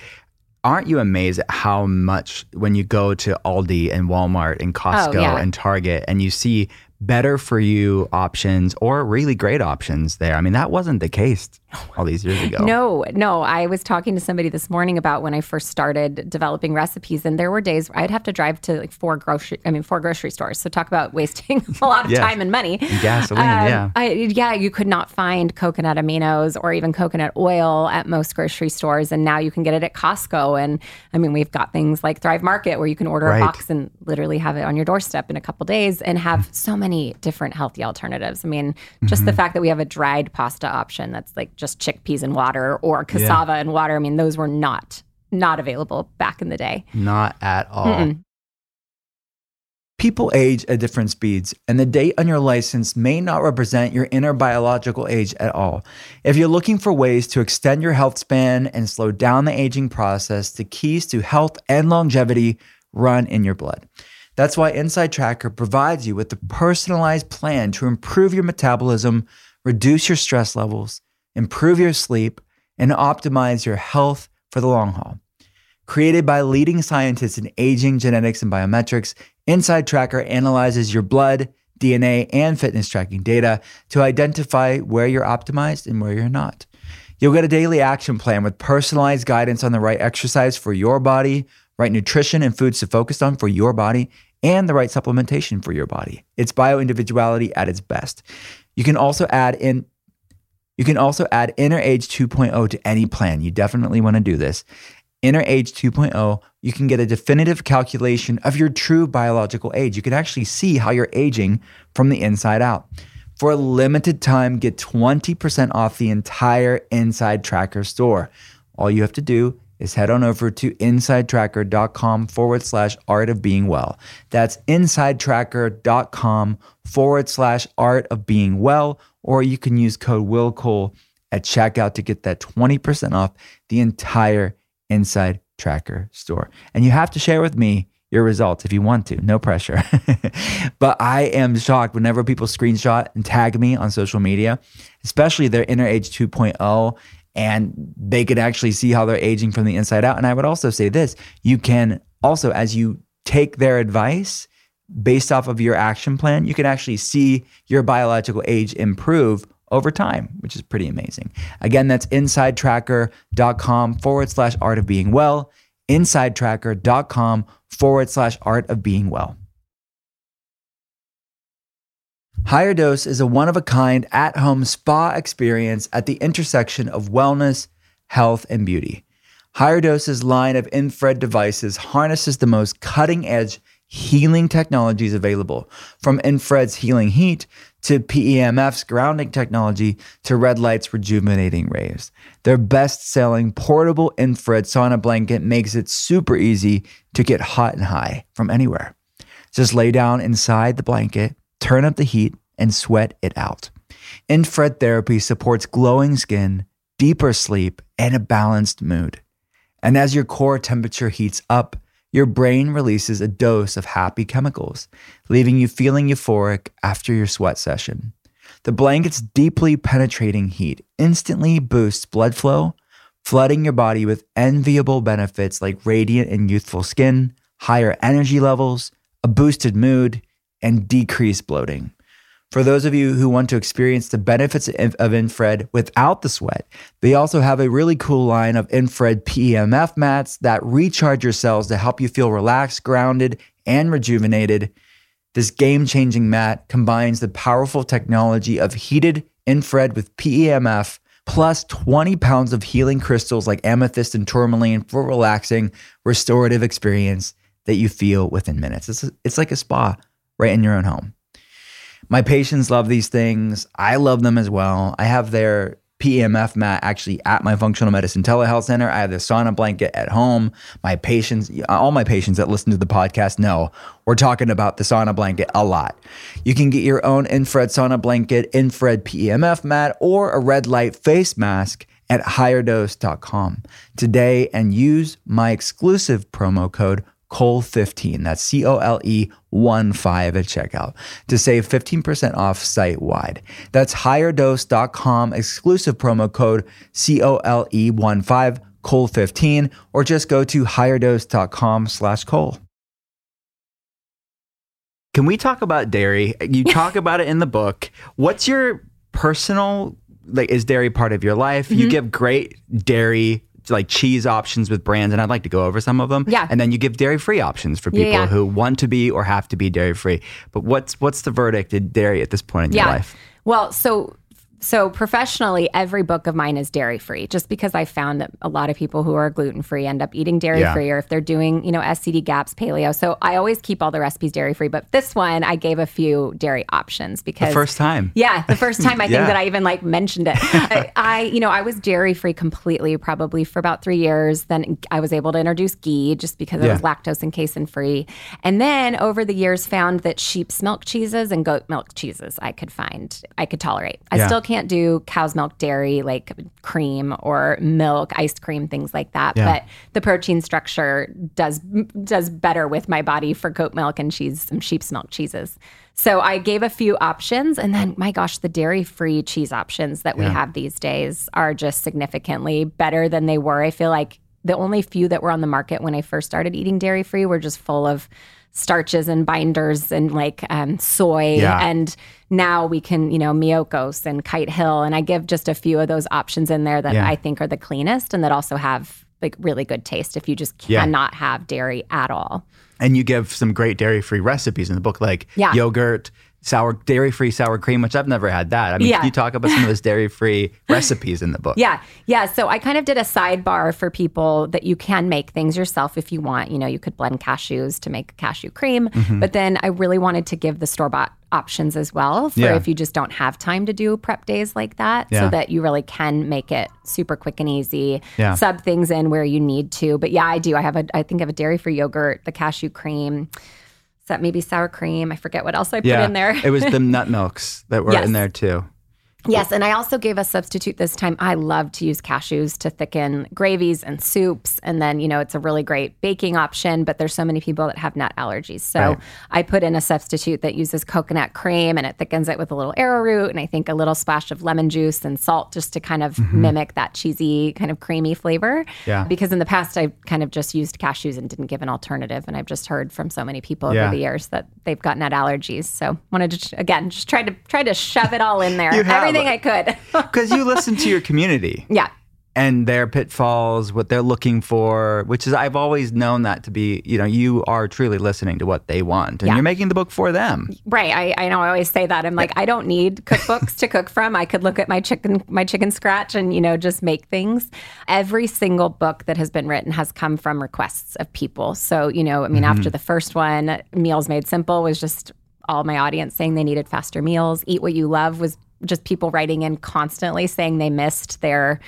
aren't you amazed at how much when you go to Aldi and Walmart and oh, Costco Oh, yeah. and Target and you see better for you options or really great options there? I mean, that wasn't the case all these years ago. No, no. I was talking to somebody this morning about when I first started developing recipes, and there were days I'd have to drive to like four grocery, I mean, four grocery stores. So talk about wasting a lot of Yes. time and money. And gasoline, Um, yeah. I, yeah, you could not find coconut aminos or even coconut oil at most grocery stores, and now you can get it at Costco. And I mean, we've got things like Thrive Market where you can order Right. a box and literally have it on your doorstep in a couple days, and have so many different healthy alternatives. I mean, just Mm-hmm. the fact that we have a dried pasta option that's like just chickpeas and water or cassava and water. I mean, those were not not available back in the day. Not at all. People age at different speeds, and the date on your license may not represent your inner biological age at all. If you're looking for ways to extend your health span and slow down the aging process, the keys to health and longevity run in your blood. That's why Inside Tracker provides you with the personalized plan to improve your metabolism, reduce your stress levels, improve your sleep, and optimize your health for the long haul. Created by leading scientists in aging, genetics, and biometrics, Inside Tracker analyzes your blood, DNA, and fitness tracking data to identify where you're optimized and where you're not. You'll get a daily action plan with personalized guidance on the right exercise for your body, right nutrition and foods to focus on for your body, and the right supplementation for your body. It's bio individuality at its best. You can also add in you can also add Inner Age 2.0 to any plan. You definitely want to do this. Inner Age 2.0, you can get a definitive calculation of your true biological age. You can actually see how you're aging from the inside out. For a limited time, get 20% off the entire Inside Tracker store. All you have to do is head on over to insidetracker.com forward slash art of being well. That's insidetracker.com forward slash art of being well, or you can use code WILLCOLE at checkout to get that 20% off the entire Inside Tracker store. And you have to share with me your results if you want to, no pressure. but I am shocked whenever people screenshot and tag me on social media, especially their inner age 2.0 and they could actually see how they're aging from the inside out. And I would also say this you can also, as you take their advice, based off of your action plan, you can actually see your biological age improve over time, which is pretty amazing. Again, that's insidetracker.com forward slash art of being well, insidetracker.com forward slash art of being well. Higher Dose is a one of a kind at home spa experience at the intersection of wellness, health, and beauty. Higher Dose's line of infrared devices harnesses the most cutting edge healing technologies available, from infrared's healing heat to PEMF's grounding technology to red light's rejuvenating rays. Their best selling portable infrared sauna blanket makes it super easy to get hot and high from anywhere. Just lay down inside the blanket, turn up the heat, and sweat it out. Infrared therapy supports glowing skin, deeper sleep, and a balanced mood. And as your core temperature heats up, your brain releases a dose of happy chemicals, leaving you feeling euphoric after your sweat session. The blanket's deeply penetrating heat instantly boosts blood flow, flooding your body with enviable benefits like radiant and youthful skin, higher energy levels, a boosted mood, and decreased bloating. For those of you who want to experience the benefits of infrared without the sweat, they also have a really cool line of infrared PEMF mats that recharge your cells to help you feel relaxed, grounded, and rejuvenated. This game changing mat combines the powerful technology of heated infrared with PEMF plus 20 pounds of healing crystals like amethyst and tourmaline for relaxing, restorative experience that you feel within minutes. It's, it's like a spa right in your own home. My patients love these things. I love them as well. I have their PEMF mat actually at my functional medicine telehealth center. I have the sauna blanket at home. My patients, all my patients that listen to the podcast know we're talking about the sauna blanket a lot. You can get your own infrared sauna blanket, infrared PEMF mat, or a red light face mask at higherdose.com today and use my exclusive promo code Cole15. That's C O L E 1 5 at checkout to save 15% off site wide. That's higherdose.com exclusive promo code C O L E 1 5 Cole15 or just go to higherdose.com slash Cole. Can we talk about dairy? You talk about it in the book. What's your personal like is dairy part of your life? Mm-hmm. You give great dairy like cheese options with brands, and I'd like to go over some of them. Yeah. And then you give dairy free options for people yeah. who want to be or have to be dairy free. But what's what's the verdict in dairy at this point in your life? Well, so so professionally, every book of mine is dairy free, just because I found that a lot of people who are gluten free end up eating dairy Yeah. free, or if they're doing, you know, SCD GAPS, paleo. So I always keep all the recipes dairy free, but this one I gave a few dairy options because The first time. yeah, the first time I think that I even like mentioned it. I, I, you know, I was dairy free completely, probably for about three years. Then I was able to introduce ghee just because it was lactose and casein free. And then over the years, found that sheep's milk cheeses and goat milk cheeses I could find, I could tolerate. I Yeah. still can't do cow's milk dairy like cream or milk, ice cream, things like that. Yeah. But the protein structure does does better with my body for goat milk and cheese, some sheep's milk cheeses. So I gave a few options, and then my gosh, the dairy free cheese options that we Yeah. have these days are just significantly better than they were. I feel like the only few that were on the market when I first started eating dairy free were just full of starches and binders and like um, soy Yeah. and now we can you know Miyoko's and Kite Hill and i give just a few of those options in there that Yeah. i think are the cleanest and that also have like really good taste if you just Yeah. cannot have dairy at all And you give some great dairy free recipes in the book, like Yeah. yogurt, sour dairy free sour cream, which I've never had that. I mean, Yeah. can you talk about some of those dairy free recipes in the book? Yeah. Yeah. So I kind of did a sidebar for people that you can make things yourself if you want. You know, you could blend cashews to make cashew cream. Mm-hmm. But then I really wanted to give the store bought options as well for Yeah. if you just don't have time to do prep days like that Yeah. so that you really can make it super quick and easy. Yeah. Sub things in where you need to. But yeah, I do. I have a, I think I have a dairy free yogurt, the cashew cream. That maybe sour cream? I forget what else I put Yeah. in there. it was the nut milks that were Yes. in there too. Yes, and I also gave a substitute this time. I love to use cashews to thicken gravies and soups. And then, you know, it's a really great baking option, but there's so many people that have nut allergies. So Right. I put in a substitute that uses coconut cream and it thickens it with a little arrowroot and I think a little splash of lemon juice and salt just to kind of mimic that cheesy, kind of creamy flavor. Mm-hmm. Yeah. Because in the past, I kind of just used cashews and didn't give an alternative. And I've just heard from so many people Yeah. over the years that they've got nut allergies. So wanted to, again, just try to try to shove it all in there. Everything I could. Because you listen to your community yeah. and their pitfalls, what they're looking for, which is, I've always known that to be, you know, you are truly listening to what they want and Yeah. you're making the book for them. Right. I, I know I always say that. I'm like, I don't need cookbooks to cook from. I could look at my chicken my chicken scratch and, you know, just make things. Every single book that has been written has come from requests of people. So, you know, I mean, mm-hmm. after the first one, Meals Made Simple was just all my audience saying they needed faster meals. Eat What You Love was just people writing in constantly saying they missed their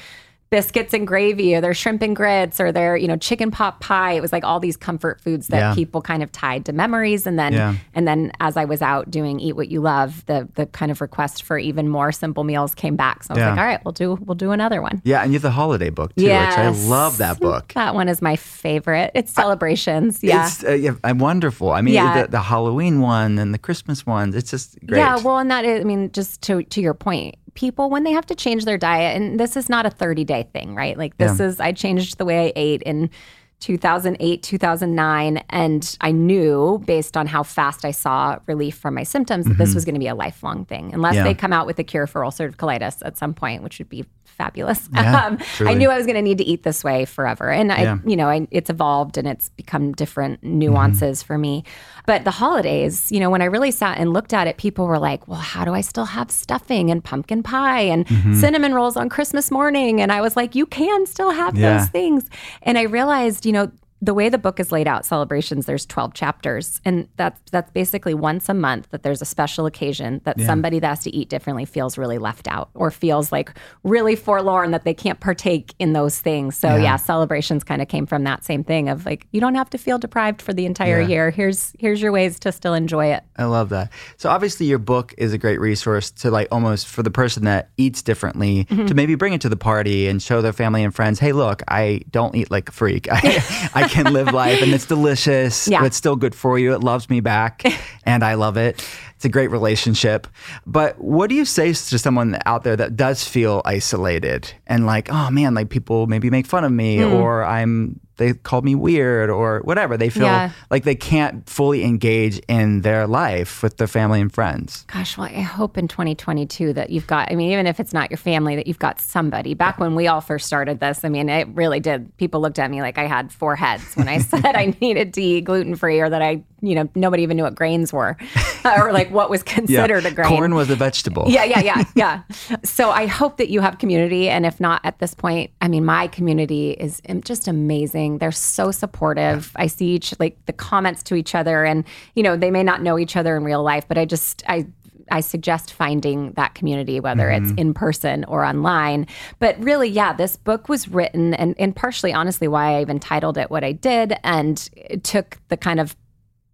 biscuits and gravy or their shrimp and grits or their you know chicken pot pie it was like all these comfort foods that Yeah. people kind of tied to memories and then Yeah. and then as I was out doing Eat What You Love, the the kind of request for even more simple meals came back. So I was Yeah. like, all right, we'll do we'll do another one. Yeah. And you have the holiday book too, which I love that book. That one is my favorite. It's celebrations. Yeah. It's uh, yeah, uh, wonderful. I mean, the, the Halloween one and the Christmas ones, it's just great. Yeah, well, and that is, I mean, just to to your point, people when they have to change their diet, and this is not a thirty day thing, right? Like this Yeah. is I changed the way I ate in. 2008, 2009. And I knew based on how fast I saw relief from my symptoms that this was going to be a lifelong thing, unless Mm-hmm. Yeah. they come out with a cure for ulcerative colitis at some point, which would be fabulous. Yeah, um, I knew I was going to need to eat this way forever. And I, Yeah. you know, I, it's evolved and it's become different Mm-hmm. nuances for me. But the holidays, you know, when I really sat and looked at it, people were like, well, how do I still have stuffing and pumpkin pie and Mm-hmm. cinnamon rolls on Christmas morning? And I was like, you can still have Yeah. those things. And I realized, you know, the way the book is laid out, celebrations, there's 12 chapters. And that's that's basically once a month that there's a special occasion that somebody that has to eat differently feels really left out or feels like really forlorn that they can't partake in those things. So yeah, celebrations kind of came from that same thing of like, you don't have to feel deprived for the entire Yeah. year. Here's here's your ways to still enjoy it. I love that. So obviously your book is a great resource to like almost for the person that eats differently Mm-hmm. to maybe bring it to the party and show their family and friends, hey, look, I don't eat like a freak. I, I can live life and it's delicious. Yeah. but It's still good for you. It loves me back and I love it. It's a great relationship. But what do you say to someone out there that does feel isolated and like, oh man, like people maybe make fun of me Hmm. or I'm they called me weird or whatever. They feel Yeah. like they can't fully engage in their life with their family and friends. Gosh, well, I hope in 2022 that you've got, I mean, even if it's not your family, that you've got somebody. Back when we all first started this, I mean, it really did. People looked at me like I had four heads when I said I needed to eat gluten free or that I, you know, nobody even knew what grains were or like what was considered a grain. Corn was a vegetable. Yeah, yeah, yeah, yeah. So I hope that you have community. And if not at this point, I mean, my community is just amazing. They're so supportive. I see each, like the comments to each other, and, you know, they may not know each other in real life, but I just, I, I suggest finding that community, whether it's mm-hmm. in person or online. But really, yeah, this book was written, and, and partially, honestly, why I even titled it what I did, and it took the kind of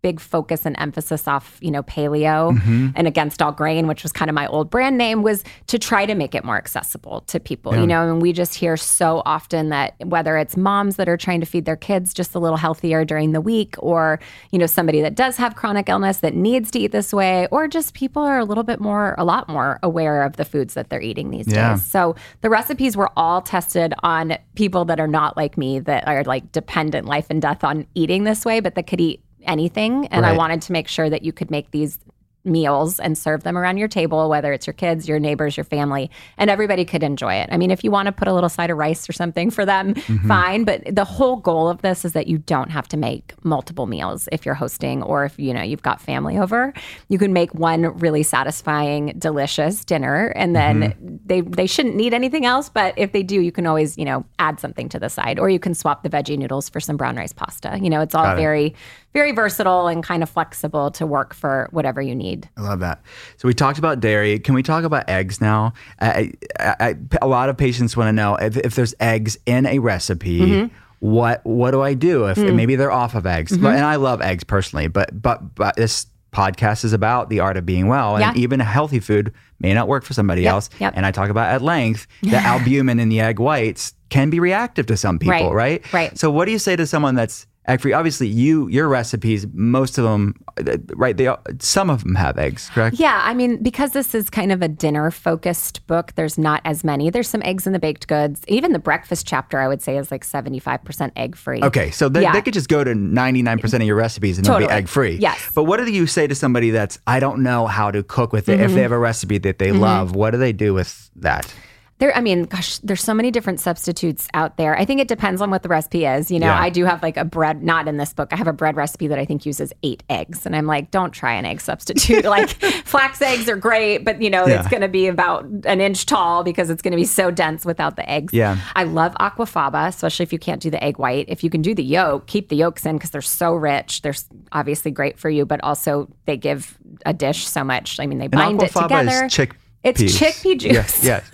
big focus and emphasis off, you know, paleo mm-hmm. and against all grain, which was kind of my old brand name, was to try to make it more accessible to people. You know, and we just hear so often that whether it's moms that are trying to feed their kids just a little healthier during the week, or, you know, somebody that does have chronic illness that needs to eat this way, or just people are a little bit more, a lot more aware of the foods that they're eating these Yeah. days. So the recipes were all tested on people that are not like me, that are like dependent life and death on eating this way, but that could eat anything. And I wanted to make sure that you could make these meals and serve them around your table, whether it's your kids, your neighbors, your family, and everybody could enjoy it. I mean, if you want to put a little side of rice or something for them, mm-hmm. fine. But the whole goal of this is that you don't have to make multiple meals if you're hosting or if you know you've got family over. You can make one really satisfying, delicious dinner, and then mm-hmm. they they shouldn't need anything else. But if they do, you can always you know add something to the side, or you can swap the veggie noodles for some brown rice pasta. You know, it's all Got it. Very versatile and kind of flexible to work for whatever you need. I love that. So we talked about dairy. Can we talk about eggs now? I, I, I, a lot of patients want to know if, if there's eggs in a recipe. Mm-hmm. What what do I do if Mm. maybe they're off of eggs? But, and I love eggs personally, but but but this podcast is about the art of being well, and Yeah. even healthy food may not work for somebody Yep, else. yep. And I talk about at length that albumin in the egg whites can be reactive to some people, Right, right? right. So what do you say to someone that's egg free? Obviously, you your recipes, most of them, uh, right? They all- some of them have eggs, correct? Yeah, I mean, because this is kind of a dinner focused book, there's not as many. There's some eggs in the baked goods. Even the breakfast chapter, I would say, is like 75% egg free. Okay, so they, Yeah. they could just go to 99% of your recipes and it'll be egg free. Yes. But what do you say to somebody that's, I don't know how to cook with it? Mm-hmm. If they have a recipe that they love, what do they do with that? There, I mean, gosh, there's so many different substitutes out there. I think it depends on what the recipe is. You know, Yeah. I do have like a bread, not in this book. I have a bread recipe that I think uses eight eggs, and I'm like, don't try an egg substitute. like flax eggs are great, but you know, Yeah. it's going to be about an inch tall because it's going to be so dense without the eggs. Yeah. I love aquafaba, especially if you can't do the egg white. If you can do the yolk, keep the yolks in because they're so rich. They're obviously great for you, but also they give a dish so much. I mean, they And bind it together. It's chickpea juice. Yes, yes.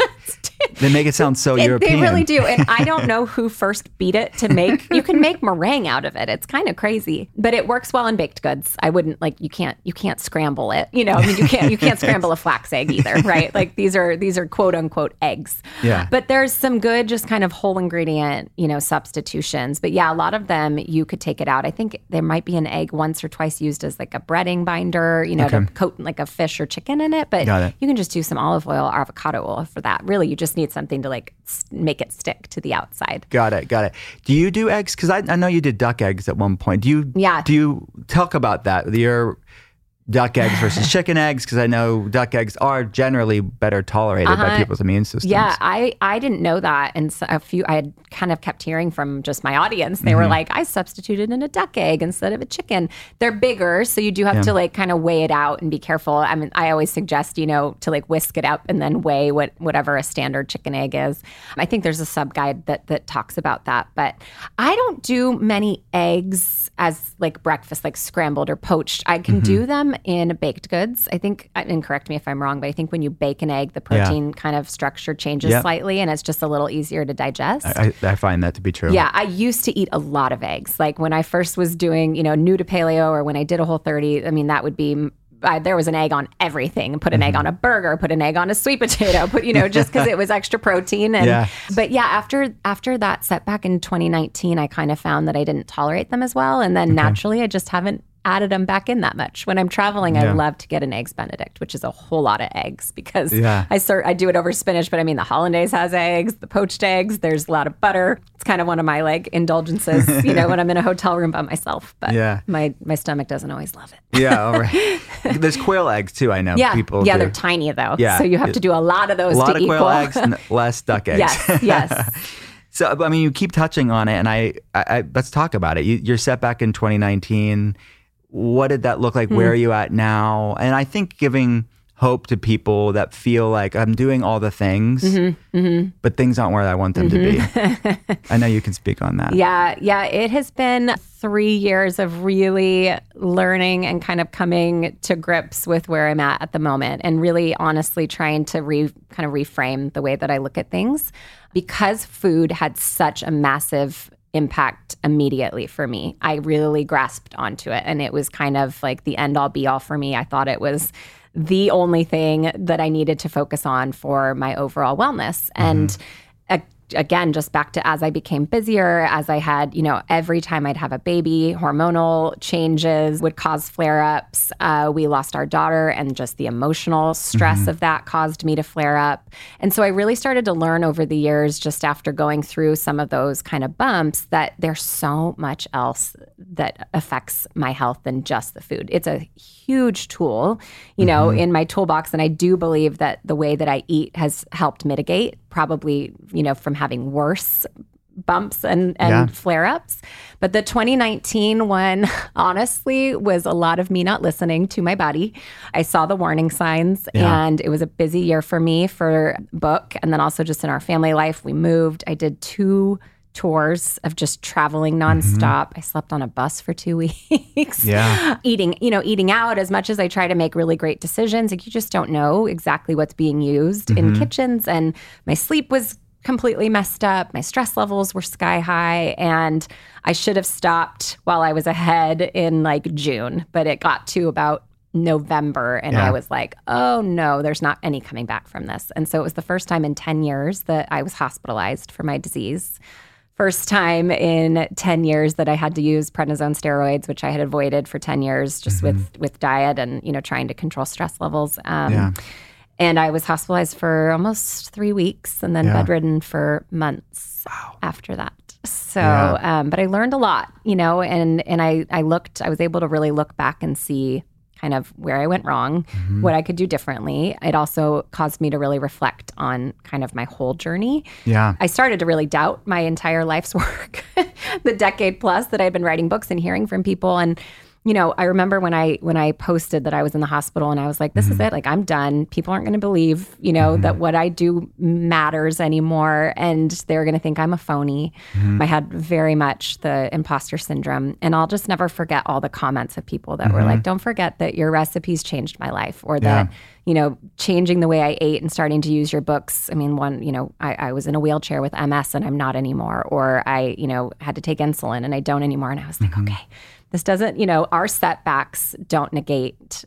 They make it sound so It- European. They really do. And I don't know who first beat it to make. You can make meringue out of it. It's kind of crazy, but it works well in baked goods. I wouldn't like you can't you can't scramble it. You know, I mean you can't you can't scramble a flax egg either, right? Like these are these are quote unquote eggs. Yeah. But there's some good just kind of whole ingredient, you know, substitutions. But yeah, a lot of them you could take it out. I think there might be an egg once or twice used as like a breading binder, you know, to coat like a fish or chicken in it. But it. you can just do some olive oil or avocado oil for that. Really, you just need something to like make it stick to the outside. Got it. Got it. Do you do eggs? Because I, I know you did duck eggs at one point. Do you? Yeah. Do you talk about that? Your duck eggs versus chicken eggs? Because I know duck eggs are generally better tolerated by Uh-huh. people's immune systems. Yeah, I I didn't know that, and so a few I had kind of kept hearing from just my audience. They were Mm-hmm. like, "I substituted in a duck egg instead of a chicken." They're bigger, so you do have to like kind of weigh it out and be careful. I mean, I always suggest you know to like whisk it up and then weigh what whatever a standard chicken egg is. I think there's a sub guide that that talks about that, but I don't do many eggs as like breakfast, like scrambled or poached. I can Mm-hmm. do them in baked goods. I think, and correct me if I'm wrong, but I think when you bake an egg, the Yeah. protein kind of structure changes Yep. slightly and it's just a little easier to digest. I, I find that to be true. yeah, I used to eat a lot of eggs. Like when I first was doing, you know, new to paleo or when I did a whole 30, I mean, that would be. I, there was an egg on everything. Put an egg Mm-hmm. on a burger. Put an egg on a sweet potato. Put you know just because it was extra protein. And Yeah. but yeah, after after that setback in 2019, I kind of found that I didn't tolerate them as well, and then naturally, I just haven't added them back in that much. When I'm traveling, I love to get an eggs Benedict, which is a whole lot of eggs because Yeah. I sort I do it over spinach, but I mean the hollandaise has eggs, the poached eggs. There's a lot of butter. It's kind of one of my like indulgences, you know, when I'm in a hotel room by myself. But Yeah. my my stomach doesn't always love it. Yeah. All right. There's quail eggs too. I know. Yeah, People. yeah, do. they're tiny though. Yeah. so you have to do a lot of those a lot to of equal. quail eggs, and less duck eggs. yes, yes. So, I mean, you keep touching on it, and I, I, I let's talk about it. You, you're set back in 2019. What did that look like? Hmm. Where are you at now? And I think giving hope to people that feel like I'm doing all the things, Mm-hmm, but things aren't where I want them to be. I know you can speak on that. Yeah, yeah. It has been three years of really learning and kind of coming to grips with where I'm at at the moment, and really honestly trying to re kind of reframe the way that I look at things because food had such a massive impact immediately for me. I really grasped onto it, and it was kind of like the end all be all for me. I thought it was the only thing that I needed to focus on for my overall wellness. And a- again, just back to as I became busier, as I had, you know, every time I'd have a baby, hormonal changes would cause flare ups. Uh, we lost our daughter, and just the emotional stress of that caused me to flare up. And so I really started to learn over the years, just after going through some of those kind of bumps, that there's so much else that affects my health than just the food. It's a huge tool, you know, in my toolbox. And I do believe that the way that I eat has helped mitigate probably, you know, from having worse bumps and, and Yeah. flare ups. But the 2019 one, honestly, was a lot of me not listening to my body. I saw the warning signs Yeah. and it was a busy year for me for book. And then also just in our family life, we moved. I did two tours of just traveling nonstop. Mm-hmm. I slept on a bus for two weeks. Yeah. Eating, you know, eating out as much as I try to make really great decisions. Like you just don't know exactly what's being used in mm-hmm. kitchens. And my sleep was completely messed up. My stress levels were sky high. And I should have stopped while I was ahead in like June, but it got to about November and Yeah. I was like, oh no, there's not any coming back from this. And so it was the first time in 10 years that I was hospitalized for my disease. First time in 10 years that I had to use prednisone steroids, which I had avoided for 10 years just with with diet and, you know, trying to control stress levels. Um, Yeah. And I was hospitalized for almost three weeks and then Yeah. bedridden for months after that. So, Yeah. um, but I learned a lot, you know, and and I I looked, I was able to really look back and see kind of where I went wrong, Mm-hmm. what I could do differently. It also caused me to really reflect on kind of my whole journey. Yeah. I started to really doubt my entire life's work, the decade plus that I'd been writing books and hearing from people. And you know, I remember when I when I posted that I was in the hospital and I was like, "This is mm-hmm. it. Like, I'm done. People aren't going to believe, you know, that mm-hmm. what I do matters anymore, and they're going to think I'm a phony." Mm-hmm. I had very much the imposter syndrome, and I'll just never forget all the comments of people that were like, "Don't forget that your recipes changed my life," or that you know, changing the way I ate and starting to use your books. I mean, one, you know, I, I was in a wheelchair with MS and I'm not anymore, or I, you know, had to take insulin and I don't anymore. And I was like, okay, this doesn't, you know, our setbacks don't negate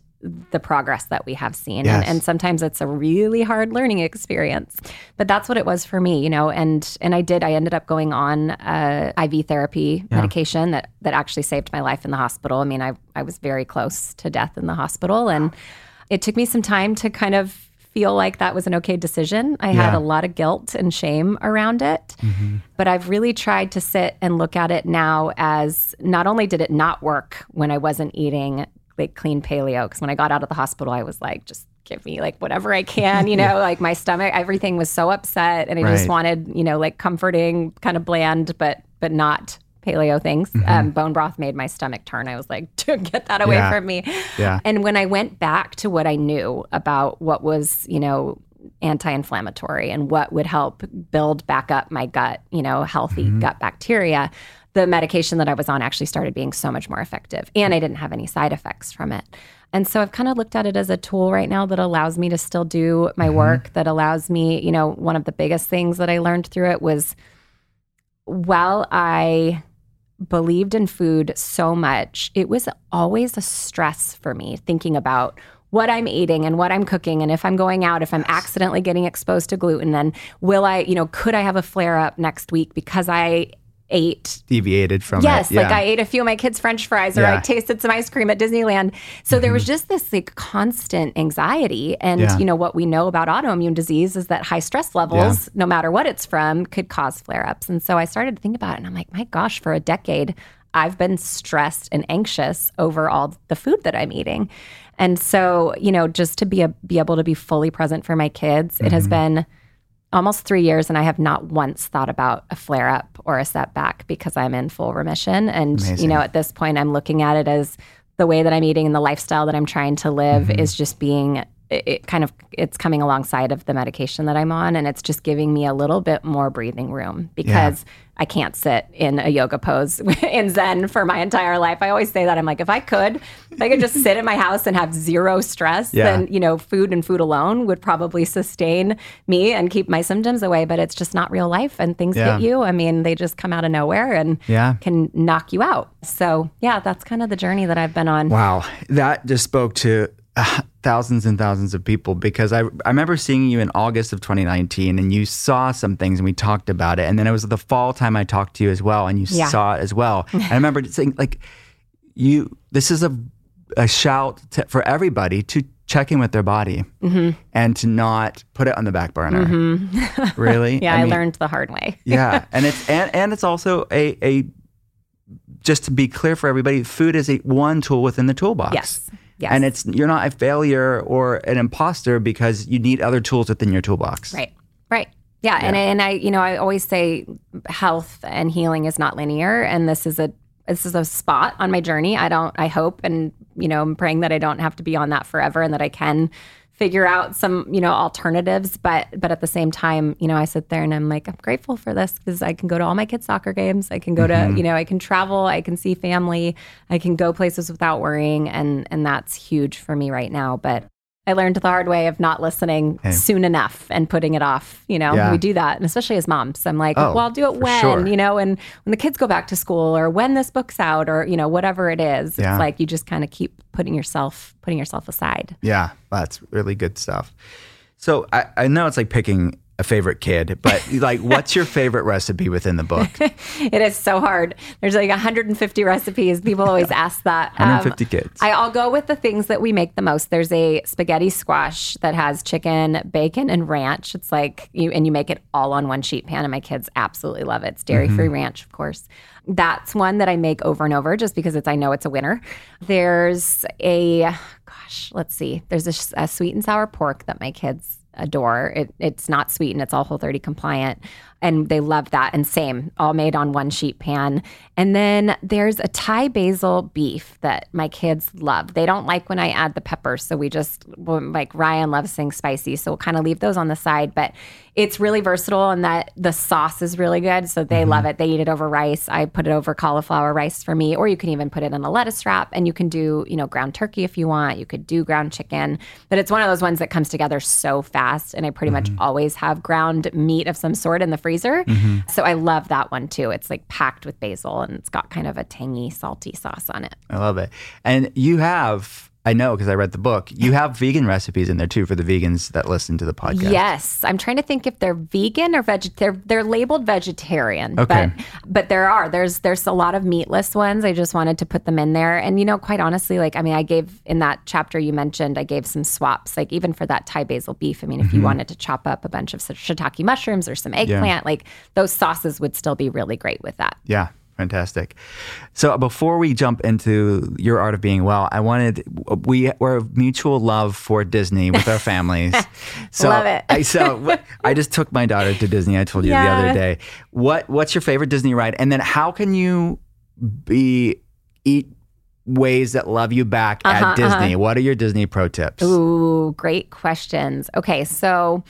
the progress that we have seen. Yes. And, and sometimes it's a really hard learning experience. But that's what it was for me, you know, and and I did, I ended up going on uh, IV therapy medication that that actually saved my life in the hospital. I mean, I I was very close to death in the hospital and it took me some time to kind of feel like that was an okay decision. I had a lot of guilt and shame around it. Mm-hmm. But I've really tried to sit and look at it now as not only did it not work when I wasn't eating like clean paleo, because when I got out of the hospital, I was like, just give me like whatever I can, you know, like my stomach, everything was so upset. And I just wanted, you know, like comforting, kind of bland, but but not paleo things. Mm-hmm. Um, bone broth made my stomach turn. I was like, get that away Yeah. from me. Yeah. And when I went back to what I knew about what was, you know, anti-inflammatory and what would help build back up my gut, you know, healthy mm-hmm. gut bacteria, the medication that I was on actually started being so much more effective and I didn't have any side effects from it. And so I've kind of looked at it as a tool right now that allows me to still do my mm-hmm. work, that allows me, you know, one of the biggest things that I learned through it was while I believed in food so much, it was always a stress for me thinking about what I'm eating and what I'm cooking and if I'm going out, if I'm accidentally getting exposed to gluten, then will I, you know, could I have a flare up next week because I ate Deviated from Yes, it. like I ate a few of my kids' French fries, or Yeah. I tasted some ice cream at Disneyland. So there was just this like constant anxiety, and Yeah. you know what we know about autoimmune disease is that high stress levels, no matter what it's from, could cause flare ups. And so I started to think about it, and I'm like, my gosh, for a decade, I've been stressed and anxious over all the food that I'm eating. And so, you know, just to be a, be able to be fully present for my kids, it Mm-hmm. has been almost three years and I have not once thought about a flare up or a setback because I'm in full remission. And, you know, at this point, I'm looking at it as the way that I'm eating and the lifestyle that I'm trying to live Mm-hmm. is just being, it, it kind of, it's coming alongside of the medication that I'm on. And it's just giving me a little bit more breathing room because I can't sit in a yoga pose in Zen for my entire life. I always say that. I'm like, if I could, if I could just sit in my house and have zero stress, Yeah. then you know, food and food alone would probably sustain me and keep my symptoms away. But it's just not real life, and things Yeah. hit you. I mean, they just come out of nowhere and Yeah. can knock you out. So yeah, that's kind of the journey that I've been on. Wow, that just spoke to uh, thousands and thousands of people because I I remember seeing you in August of 2019 and you saw some things and we talked about it and then it was the fall time I talked to you as well and you Yeah. saw it as well. and I remember saying like you this is a a shout to, for everybody to check in with their body and to not put it on the back burner. really? yeah, I, mean, learned the hard way. yeah, and it's and, and it's also a a just to be clear for everybody, food is a one tool within the toolbox. Yes. Yes. And it's you're not a failure or an imposter because you need other tools within your toolbox. Right. Right. Yeah, and and I you know I always say health and healing is not linear, and this is a this is a spot on my journey. I don't. I hope and you know I'm praying that I don't have to be on that forever, and that I can figure out some you know alternatives. But but at the same time, you know I sit there and I'm like I'm grateful for this because I can go to all my kids' soccer games. I can go to mm-hmm. you know I can travel. I can see family. I can go places without worrying, and and that's huge for me right now. But I learned the hard way of not listening Okay. soon enough and putting it off. You know, Yeah. we do that, and especially as moms, I'm like, Oh, well, I'll do it when, sure. you know, and when the kids go back to school or when this book's out or you know whatever it is. Yeah. It's like you just kind of keep putting yourself putting yourself aside. Yeah, that's really good stuff. So I, I know it's like picking a favorite kid, but like, what's your favorite recipe within the book? It is so hard. There's like 150 recipes. People always ask that. Um, 150 kids. I, I'll go with the things that we make the most. There's a spaghetti squash that has chicken, bacon, and ranch. It's like you and you make it all on one sheet pan, and my kids absolutely love it. It's dairy free ranch, of course. That's one that I make over and over just because it's I know it's a winner. There's a gosh, let's see. There's a sweet and sour pork that my kids adore. It, it's not sweet and it's all Whole 30 compliant. And they love that. And same, all made on one sheet pan. And then there's a Thai basil beef that my kids love. They don't like when I add the peppers. So we just, like Ryan loves things spicy. So we'll kind of leave those on the side. But it's really versatile and that the sauce is really good. So they love mm-hmm. it. They eat it over rice. I put it over cauliflower rice for me, or you can even put it in a lettuce wrap and you can do, you know, ground turkey if you want. You could do ground chicken. But it's one of those ones that comes together so fast. And I pretty much mm-hmm. always have ground meat of some sort in the freezer. Mm-hmm. So I love that one too. It's like packed with basil and it's got kind of a tangy, salty sauce on it. I love it. And you have, I know because I read the book, you have vegan recipes in there too for the vegans that listen to the podcast. Yes, I'm trying to think if they're vegan or veg. They're they're labeled vegetarian, Okay. but but there are there's there's a lot of meatless ones. I just wanted to put them in there, and you know, quite honestly, like I mean, I gave in that chapter you mentioned, I gave some swaps, like even for that Thai basil beef. I mean, if you mm-hmm. wanted to chop up a bunch of shiitake mushrooms or some eggplant, like those sauces would still be really great with that. Yeah, fantastic. So before we jump into your art of being well, I wanted we were a mutual love for Disney with our families. So Love it. I so I just took my daughter to Disney. I told you the other day. What what's your favorite Disney ride? And then how can you be eat ways that love you back Uh-huh, at Disney? What are your Disney pro tips? Ooh, great questions. Okay, so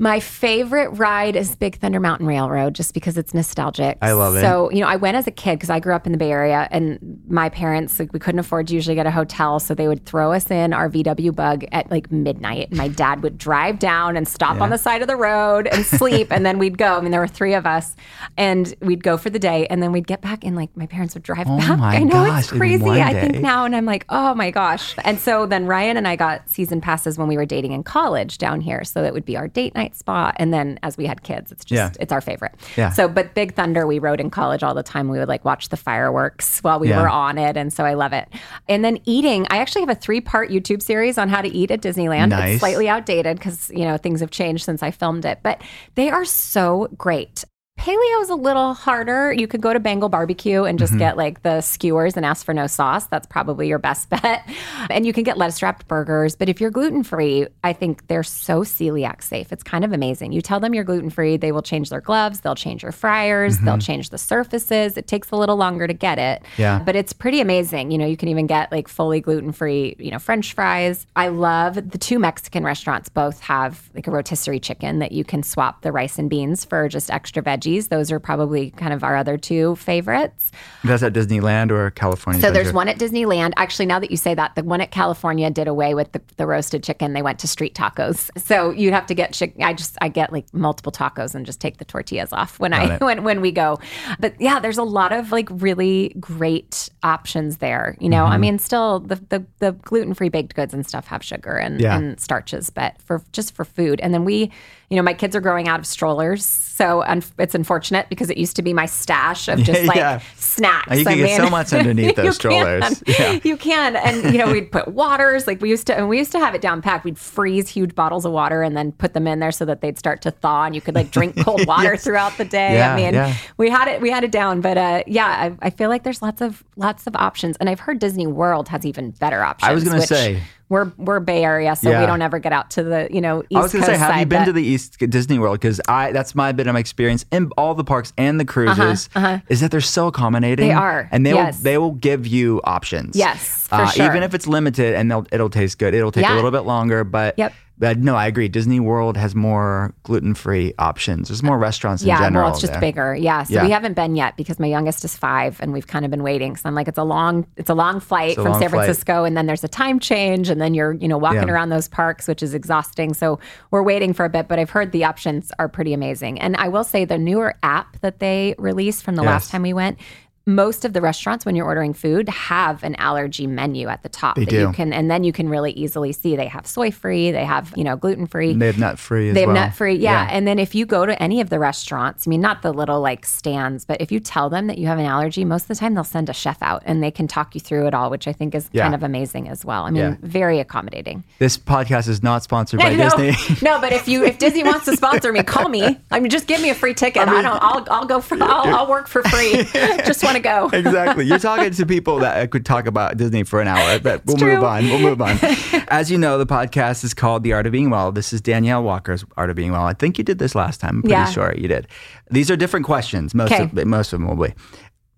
my favorite ride is Big Thunder Mountain Railroad just because it's nostalgic. I love it. So, you know, I went as a kid because I grew up in the Bay Area and my parents, like, we couldn't afford to usually get a hotel. So they would throw us in our VW bug at like midnight. And my dad would drive down and stop on the side of the road and sleep. and then we'd go. I mean, there were three of us and we'd go for the day. And then we'd get back and like my parents would drive Oh back. I know gosh, it's crazy. I think now and I'm like, oh my gosh. And so then Ryan and I got season passes when we were dating in college down here. So that would be our date night spot. And then as we had kids, it's just, Yeah. it's our favorite. Yeah. So, but Big Thunder, we rode in college all the time. We would like watch the fireworks while we Yeah. were on it. And so I love it. And then eating, I actually have a three part YouTube series on how to eat at Disneyland. Nice. It's slightly outdated because, you know, things have changed since I filmed it, but they are so great. Paleo is a little harder. You could go to Bengal Barbecue and just mm-hmm. get like the skewers and ask for no sauce. That's probably your best bet. And you can get lettuce wrapped burgers. But if you're gluten free, I think they're so celiac safe. It's kind of amazing. You tell them you're gluten free, they will change their gloves, they'll change your fryers, they'll mm-hmm. change the surfaces. It takes a little longer to get it. Yeah. But it's pretty amazing. You know, you can even get like fully gluten free, you know, French fries. I love the two Mexican restaurants both have like a rotisserie chicken that you can swap the rice and beans for just extra veggies. Those are probably kind of our other two favorites. That's at Disneyland or California. So there's one at Disneyland. Actually, now that you say that, the one at California did away with the, the roasted chicken. They went to street tacos. So you'd have to get chicken. I just I get like multiple tacos and just take the tortillas off when I it. when when we go. But yeah, there's a lot of like really great options there. You know, I mm-hmm. mean, still the the, the gluten free baked goods and stuff have sugar and, Yeah. and starches, but for just for food. And then we, you know, my kids are growing out of strollers, so un- it's unfortunate because it used to be my stash of just like Yeah. snacks. You can I get so much underneath those strollers. can. Yeah. You can. And you know, we'd put waters, like we used to and we used to have it down packed. We'd freeze huge bottles of water and then put them in there so that they'd start to thaw and you could like drink cold water throughout the day. Yeah, I mean, we had it we had it down. But uh yeah, I, I feel like there's lots of lots of options. And I've heard Disney World has even better options. I was gonna say. We're we're Bay Area, so Yeah. we don't ever get out to the, you know, East I was going to Coast say, have you been but- to the East Disney World? Because I that's my bit of my experience in all the parks and the cruises is that they're so accommodating. Uh-huh, They are, and they yes. will they will give you options. Yes, uh, sure. Even if it's limited and they'll, it'll taste good. It'll take a little bit longer, but Yep. But no, I agree. Disney World has more gluten free options. There's more restaurants in yeah, general. well, it's just there. bigger. Yeah, so Yeah. we haven't been yet because my youngest is five, and we've kind of been waiting. So I'm like, it's a long, it's a long flight It's from long San flight. Francisco, and then there's a time change, and then you're, you know, walking Yeah. around those parks, which is exhausting. So we're waiting for a bit, but I've heard the options are pretty amazing. And I will say the newer app that they released from the Yes. last time we went. Most of the restaurants, when you're ordering food, have an allergy menu at the top They that you do. can, and then you can really easily see they have soy free, they have you know gluten free, They have nut free they have well. nut free, yeah. And then if you go to any of the restaurants, I mean, not the little like stands, but if you tell them that you have an allergy, most of the time they'll send a chef out and they can talk you through it all, which I think is Yeah. kind of amazing as well. I mean, Yeah. very accommodating. This podcast is not sponsored by no, Disney. no, but if you if Disney wants to sponsor me, call me. I mean, just give me a free ticket. I, don't. I'll I'll go for. I'll, I'll work for free. just want to go. exactly. You're talking to people that could talk about Disney for an hour, but we'll true. move on. We'll move on. As you know, the podcast is called The Art of Being Well. This is Danielle Walker's Art of Being Well. I think you did this last time. I'm pretty Yeah. sure you did. These are different questions. Most Okay. of most of them will be.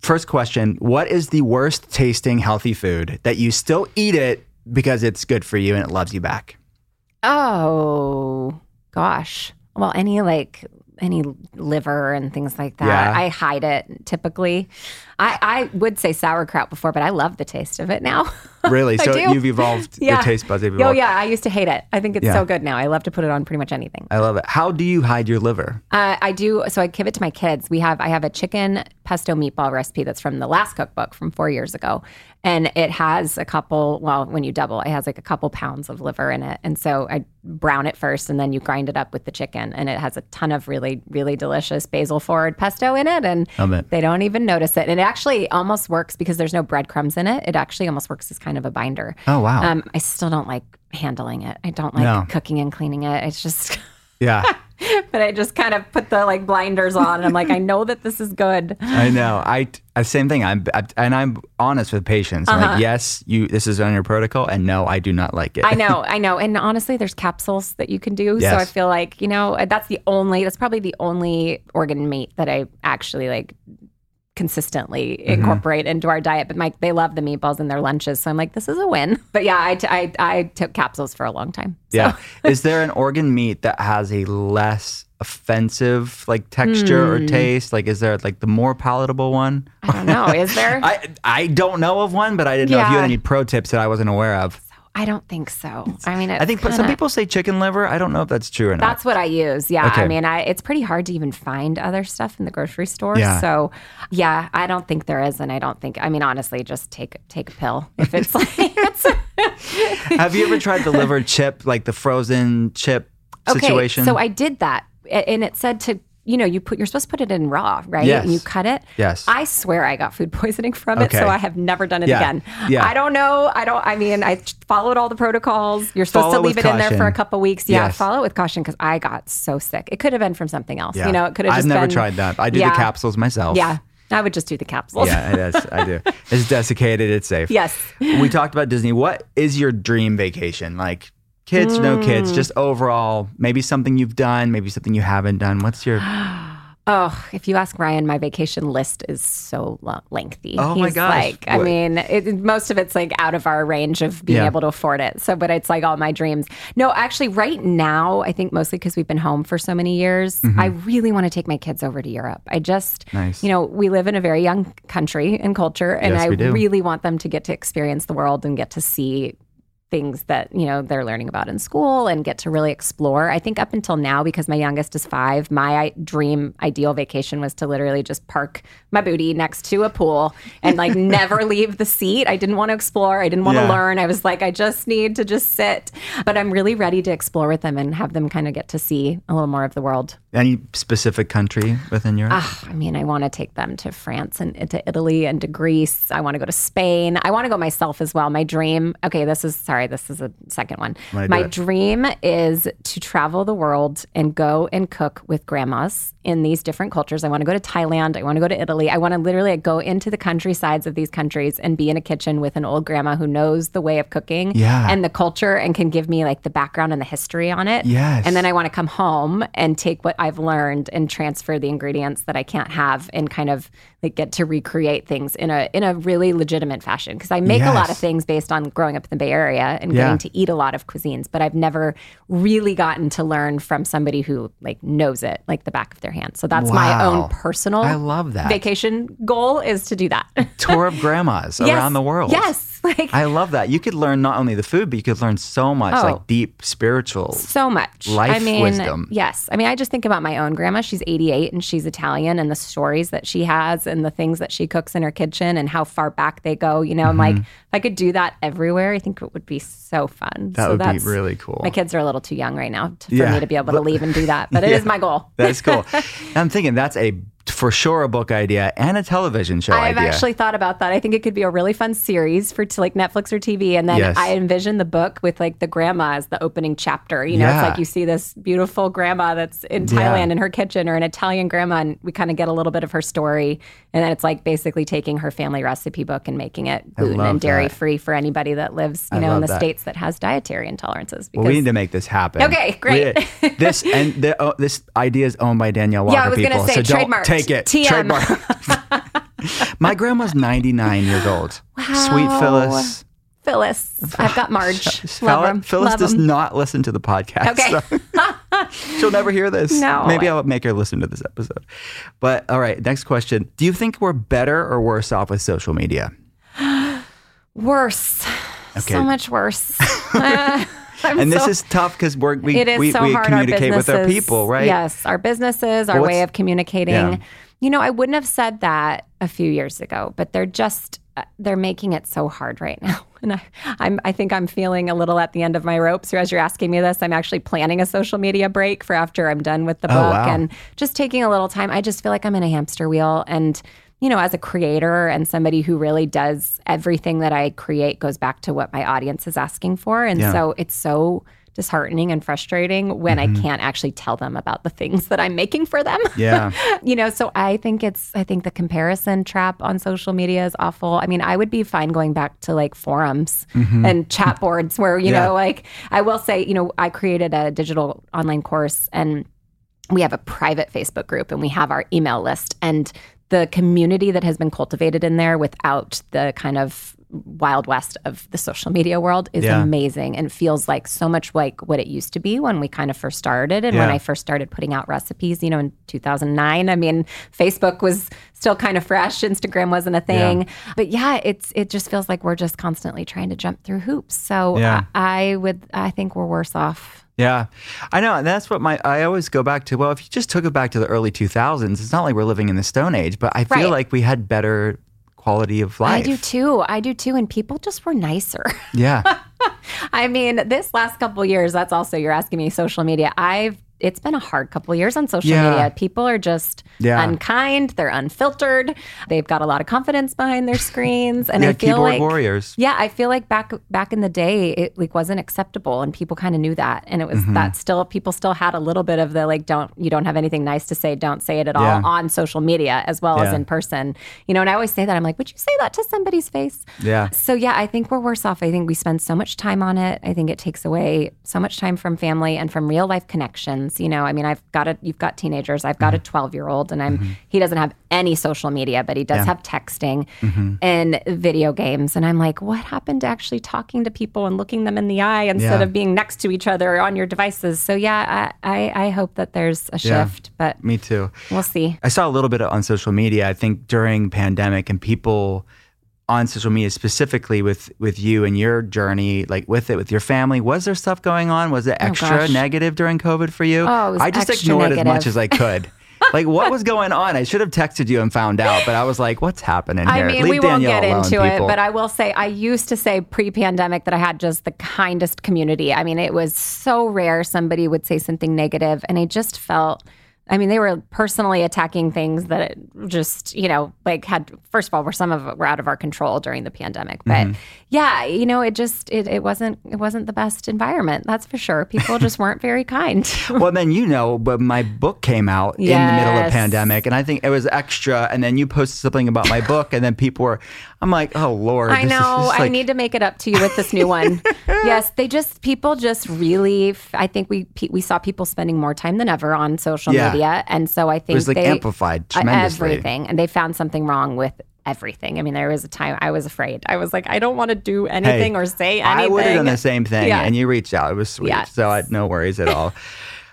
First question: What is the worst tasting healthy food that you still eat it because it's good for you and it loves you back? Oh gosh. Well, any like any liver and things like that. Yeah. I hide it typically. I, I would say sauerkraut before, but I love the taste of it now. Really? So do. you've evolved your taste buds. have Oh yeah, I used to hate it. I think it's Yeah. so good now. I love to put it on pretty much anything. I love it. How do you hide your liver? Uh, I do. So I give it to my kids. We have I have a chicken pesto meatball recipe that's from the last cookbook from four years ago, and it has a couple. Well, when you double, it has like a couple pounds of liver in it, and so I brown it first, and then you grind it up with the chicken, and it has a ton of really really delicious basil forward pesto in it, and they don't even notice it. And it actually almost works because there's no breadcrumbs in it. It actually almost works as kind of a binder. Oh wow. Um, I still don't like handling it. I don't like No. cooking and cleaning it. It's just. yeah. but I just kind of put the like blinders on, and I'm like, I know that this is good. I know. I, I same thing. I'm I, and I'm honest with patients. Uh-huh. like, yes, you. This is on your protocol, and no, I do not like it. I know, I know, and honestly, there's capsules that you can do. So I feel like you know that's the only. That's probably the only organ meat that I actually like consistently Mm-hmm. incorporate into our diet. But Mike, they love the meatballs in their lunches, so I'm like, this is a win. But yeah, I, t- I, I took capsules for a long time. So. yeah. is there an organ meat that has a less offensive like texture or taste? Like, is there like the more palatable one? Hmm. I don't know. Is there? I, I I don't know of one, but I didn't know if you had any pro tips that I wasn't aware of. Don't think so. I mean, I think some kinda- people say chicken liver. I don't know if that's true or not. That's what I use. Yeah. Okay. I mean, I, it's pretty hard to even find other stuff in the grocery store. Yeah. So, yeah, I don't think there is, and I don't think. I mean, honestly, just take take a pill if it's like. It's, Have you ever tried the liver chip, like the frozen chip situation? Okay, so I did that, and it said to you know you put you're supposed to put it in raw, right? Yes. And you cut it. Yes. I swear I got food poisoning from it, so I have never done it Yeah. again. Yeah. I don't know. I don't. I mean, I followed all the protocols. You're supposed Follow to leave it in there for a couple weeks. Yeah, Yes. follow it with caution because I got so sick. It could have been from something else. Yeah. You know, it could have. Just been. I've never been- tried that. I do Yeah. the capsules myself. Yeah, I would just do the capsules. Yeah, it is. I do. It's desiccated. It's safe. Yes. We talked about Disney. What is your dream vacation? Like kids, no Mm. kids, just overall, maybe something you've done, maybe something you haven't done. What's your Oh, if you ask Ryan, my vacation list is so lengthy. Oh my He's gosh. Like, I What- mean, it, most of it's like out of our range of being Yeah. able to afford it. So, but it's like all my dreams. No, actually, right now, I think mostly because we've been home for so many years, I really want to take my kids over to Europe. I just, Mm-hmm. Nice. you know, we live in a very young country and culture, and Yes, I really want them to get to experience the world and get to see things that you know they're learning about in school and get to really explore. I think up until now, because my youngest is five, my dream ideal vacation was to literally just park my booty next to a pool and like never leave the seat. I didn't want to explore. I didn't want to learn. I was like, I just need to just sit. But I'm really ready to explore with them and have them kind of get to see a little more of the world. Any specific country within Europe? Ah, I mean, I want to take them to France and to Italy and to Greece. I want to go to Spain. I want to go myself as well. My dream, okay, this is sorry, this is a second one. My it. dream is to travel the world and go and cook with grandmas in these different cultures. I want to go to Thailand. I want to go to Italy. I want to literally go into the countrysides of these countries and be in a kitchen with an old grandma who knows the way of cooking Yeah. and the culture and can give me like the background and the history on it. Yes. And then I want to come home and take what I've learned and transfer the ingredients that I can't have and kind of like get to recreate things in a in a really legitimate fashion because I make a lot of things based on growing up in the Bay Area and Yeah. getting to eat a lot of cuisines, but I've never really gotten to learn from somebody who like knows it like the back of their hand. So that's my own personal I love that. vacation goal is to do that. Tour of grandmas Yes. around the world. Yes. Like I love that. You could learn not only the food, but you could learn so much Oh. like deep spiritual. so much Life I mean, wisdom. Yes. I mean, I just think about my own grandma. She's 88 and she's Italian, and the stories that she has and the things that she cooks in her kitchen and how far back they go. You know, I'm like, if I could do that everywhere, I think it would be so fun. Mm-hmm. That so would be that's- really cool. My kids are a little too young right now to, for Yeah, me to be able to leave and do that, but it is Yeah. my goal. That's cool. I'm thinking that's a for sure a book idea and a television show I've idea. actually thought about that. I think it could be a really fun series for to like Netflix or TV. And then Yes. I envision the book with like the grandma as the opening chapter. You know, Yeah. it's like you see this beautiful grandma that's in Yeah. Thailand in her kitchen or an Italian grandma, and we kind of get a little bit of her story. And then it's like basically taking her family recipe book and making it gluten and dairy that. free for anybody that lives, you I know, in the that. states that has dietary intolerances. well, we need to make this happen. Okay, great. We- this and the, oh, this idea is owned by Danielle Walker. Yeah, I was gonna say, so don't take it. TM. Trademark. My grandma's 99 years old. Wow. Sweet Phyllis. Phyllis, I've got Marge. Phil- Love. Phyllis Love does 'em. not listen to the podcast. Okay. so she'll never hear this. No. Maybe I'll make her listen to this episode. But all right, next question. Do you think we're better or worse off with social media? Worse. Okay. So much worse. And this so- is tough because we're we, we, so we communicate our with our people, right? Yes, our businesses, our Well, way of communicating. Yeah. You know, I wouldn't have said that a few years ago, but they're just uh, they're making it so hard right now. And I, I'm I think I'm feeling a little at the end of my rope. So as you're asking me this, I'm actually planning a social media break for after I'm done with the Oh, book wow. and just taking a little time. I just feel like I'm in a hamster wheel and you know, as a creator and somebody who really does everything that I create goes back to what my audience is asking for. And Yeah. so it's so disheartening and frustrating when I can't actually tell them about the things that I'm making for them. Mm-hmm. Yeah. you know, so I think it's I think the comparison trap on social media is awful. I mean, I would be fine going back to like forums and chat boards where, you Mm-hmm. Yeah. know, like I will say, you know, I created a digital online course and we have a private Facebook group and we have our email list and the community that has been cultivated in there without the kind of wild west of the social media world is Yeah. amazing and feels like so much like what it used to be when we kind of first started and when I first started putting out recipes, you know, in 2009. I mean, Facebook was still kind of fresh, Instagram wasn't a thing. But yeah, it's it just feels like we're just constantly trying to jump through hoops. So Yeah. I, I would I think we're worse off. Yeah, I know. And that's what my, I always go back to. Well, if you just took it back to the early 2000s, it's not like we're living in the Stone Age, but I feel Right. like we had better quality of life. I do too. I do too. And people just were nicer. Yeah. I mean, this last couple years, that's also you're asking me social media. I've it's been a hard couple years on social Yeah. media. People are just Yeah. unkind. They're unfiltered. They've got a lot of confidence behind their screens, and yeah, I feel like warriors. yeah, I feel like back back in the day, it like wasn't acceptable, and people kind of knew that, and it was Mm-hmm. that still people still had a little bit of the like, don't you don't have anything nice to say, don't say it at all on social media as well as in person, you know. And I always say that I'm like, would you say that to somebody's face? Yeah. So yeah, I think we're worse off. I think we spend so much time on it. I think it takes away so much time from family and from real life connections. You know, I mean, I've got a you've got teenagers. I've got a 12 year old, and I'm he doesn't have any social media, but he does Mm-hmm. Yeah. have texting and video games. And I'm like, what happened to actually talking to people and looking them in the eye instead Yeah. of being next to each other on your devices? So yeah, I I, I hope that there's a Yeah. shift, but Me too. we'll see. I saw a little bit on social media. I think during pandemic and people on social media specifically with with you and your journey, like with it with your family. Was there stuff going on? Was it oh, extra Oh, negative during COVID for you? Oh, I just ignored as much as I could. like what was going on? I should have texted you and found out, but I was like, "What's happening I here?" mean, Leave we won't Danielle get alone, into people. it, but I will say I used to say pre-pandemic that I had just the kindest community. I mean, it was so rare somebody would say something negative, and I just felt. I mean, they were personally attacking things that it just, you know, like had. First of all, were some of it were out of our control during the pandemic, but Mm-hmm. yeah, you know, it just it, it wasn't it wasn't the best environment. That's for sure. People just weren't very kind. well, then you know, but my book came out in the middle of pandemic, and I think it was extra. And then you posted something about my book, and then people were, I'm like, oh lord, I know. just I need to make it up to you with this new one. yes, they just people just really. I think we we saw people spending more time than ever on social Yeah. media, and so I think it was, like, they amplified uh, tremendously. everything, and they found something wrong with everything. I mean, there was a time I was afraid. I was like, I don't want to do anything Hey, or say anything. I would have done the same thing, Yeah. and you reached out. It was sweet, Yes. so I, had no worries at all.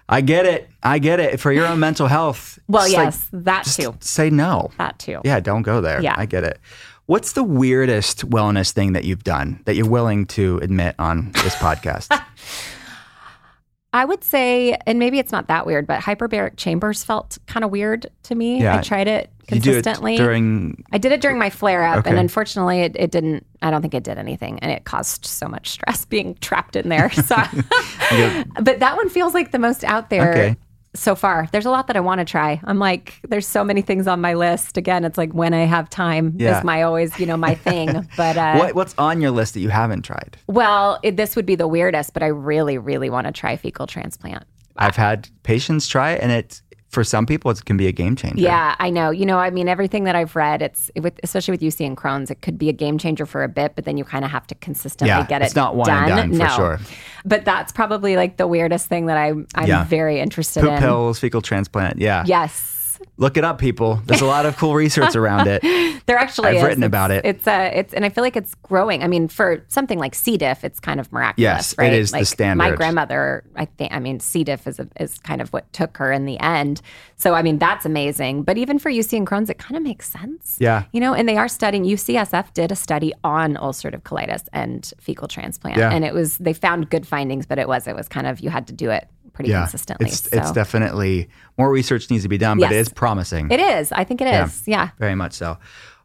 I get it. I get it. For your own mental health. Well, just, like, yes, that too. Say no. That too. Yeah, don't go there. Yeah. I get it. What's the weirdest wellness thing that you've done that you're willing to admit on this podcast? I would say, and maybe it's not that weird, but hyperbaric chambers felt kind of weird to me. Yeah. I tried it you do it consistently. during. I did it during my flare up, and unfortunately, it, it didn't. I don't think it did anything, and it caused so much stress being trapped in there. So, but that one feels like the most out there Okay. So far. There's a lot that I want to try. I'm like, there's so many things on my list. Again, it's like when I have time Yeah. is my always, you know, my thing. But uh, What, what's on your list that you haven't tried? well, it, this would be the weirdest, but I really, really want to try fecal transplant. I've had patients try it, and it for some people it can be a game changer. Yeah, I know. You know, I mean, everything that I've read, it's with, especially with UC and Crohn's, it could be a game changer for a bit, but then you kind of have to consistently Yeah, get it it's not one done. and done, for no. sure. But that's probably like the weirdest thing that I'm I'm Yeah. very interested Poop in. pills, fecal transplant. Yeah. Yes. Look it up, people. There's a lot of cool research around it. There actually I've is. written It's- about it. It's uh it's and I feel like it's growing. I mean, for something like C. diff, it's kind of miraculous. Yes, it right? is the standard. My grandmother, I think. I mean, C. diff is a, is kind of what took her in the end. So I mean, that's amazing. But even for UC and Crohn's, it kind of makes sense. Yeah. You know, and they are studying. UCSF did a study on ulcerative colitis and fecal transplant, Yeah. and it was they found good findings, but it was it was kind of you had to do it pretty Yeah. consistently. It's so. it's definitely more research needs to be done, but it is promising. It is. I think it is. Yeah. yeah. Very much so.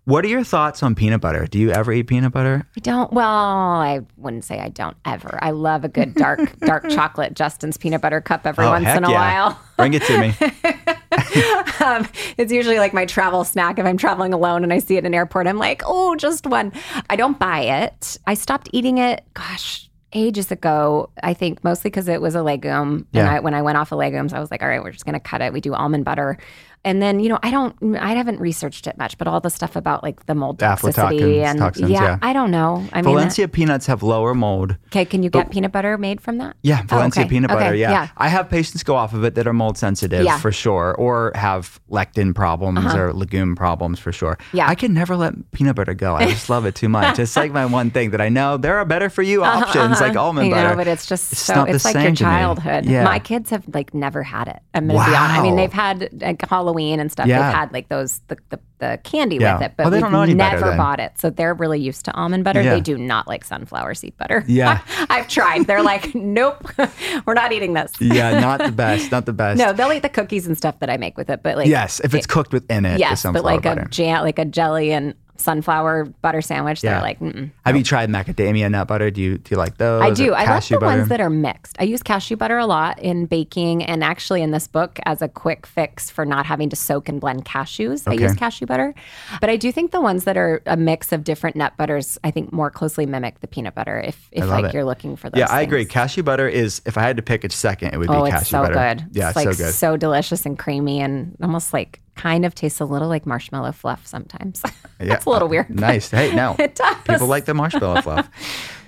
What are your thoughts on peanut butter? Do you ever eat peanut butter? I don't. Well, I wouldn't say I don't ever. I love a good dark dark chocolate Justin's peanut butter cup every oh, once in a yeah. while. Bring it to me. Um, it's usually like my travel snack if I'm traveling alone and I see it in an airport. I'm like, oh, just one. I don't buy it. I stopped eating it. Gosh. Ages ago, I think mostly because it was a legume. And I, when I went off of legumes, I was like, all right, we're just going to cut it. We do almond butter. And then, you know, I don't, I haven't researched it much, but all the stuff about like the mold toxicity and toxins, yeah, yeah. I don't know. I mean, Valencia peanuts have lower mold. Okay, can you get peanut butter made from that? Yeah, Oh, Valencia okay. peanut butter. Okay, Yeah. yeah. I have patients go off of it that are mold sensitive Yeah. Uh-huh. for sure, or have lectin problems or legume problems for sure. Yeah. I can never let peanut butter go. I just love it too much. It's like my one thing that I know there are better for you options like almond Uh-huh, I know, butter. but it's just It's so not the it's like your childhood. Yeah. My kids have like never had it. I'm gonna be honest. I mean, they've had like Halloween and stuff. Yeah. They've had like those the, the, the candy Yeah. with it, but Well, they we've don't know any better never then. bought it. So they're really used to almond butter. Yeah. They do not like sunflower seed butter. Yeah. I've tried. They're like, nope, we're not eating this. yeah, not the best. Not the best. No, they'll eat the cookies and stuff that I make with it, but like yes, if it's cooked within it, the yes, sunflower but like butter. a jam, like a jelly and sunflower butter sandwich. Yeah. They're like, Mm-mm. have you tried macadamia nut butter? Do you do you like those? I do. I like the butter? ones that are mixed. I use cashew butter a lot in baking and actually in this book as a quick fix for not having to soak and blend cashews. I use cashew butter. But I do think the ones that are a mix of different nut butters, I think more closely mimic the peanut butter if, if like it. you're looking for those. Yeah, I agree. Cashew butter is if I had to pick a second, it would Oh, be cashew so butter. good. Yeah, it's it's like so good. so delicious and creamy and almost like kind of tastes a little like marshmallow fluff sometimes. That's a little weird. Nice. Hey, no. It does. People like the marshmallow fluff.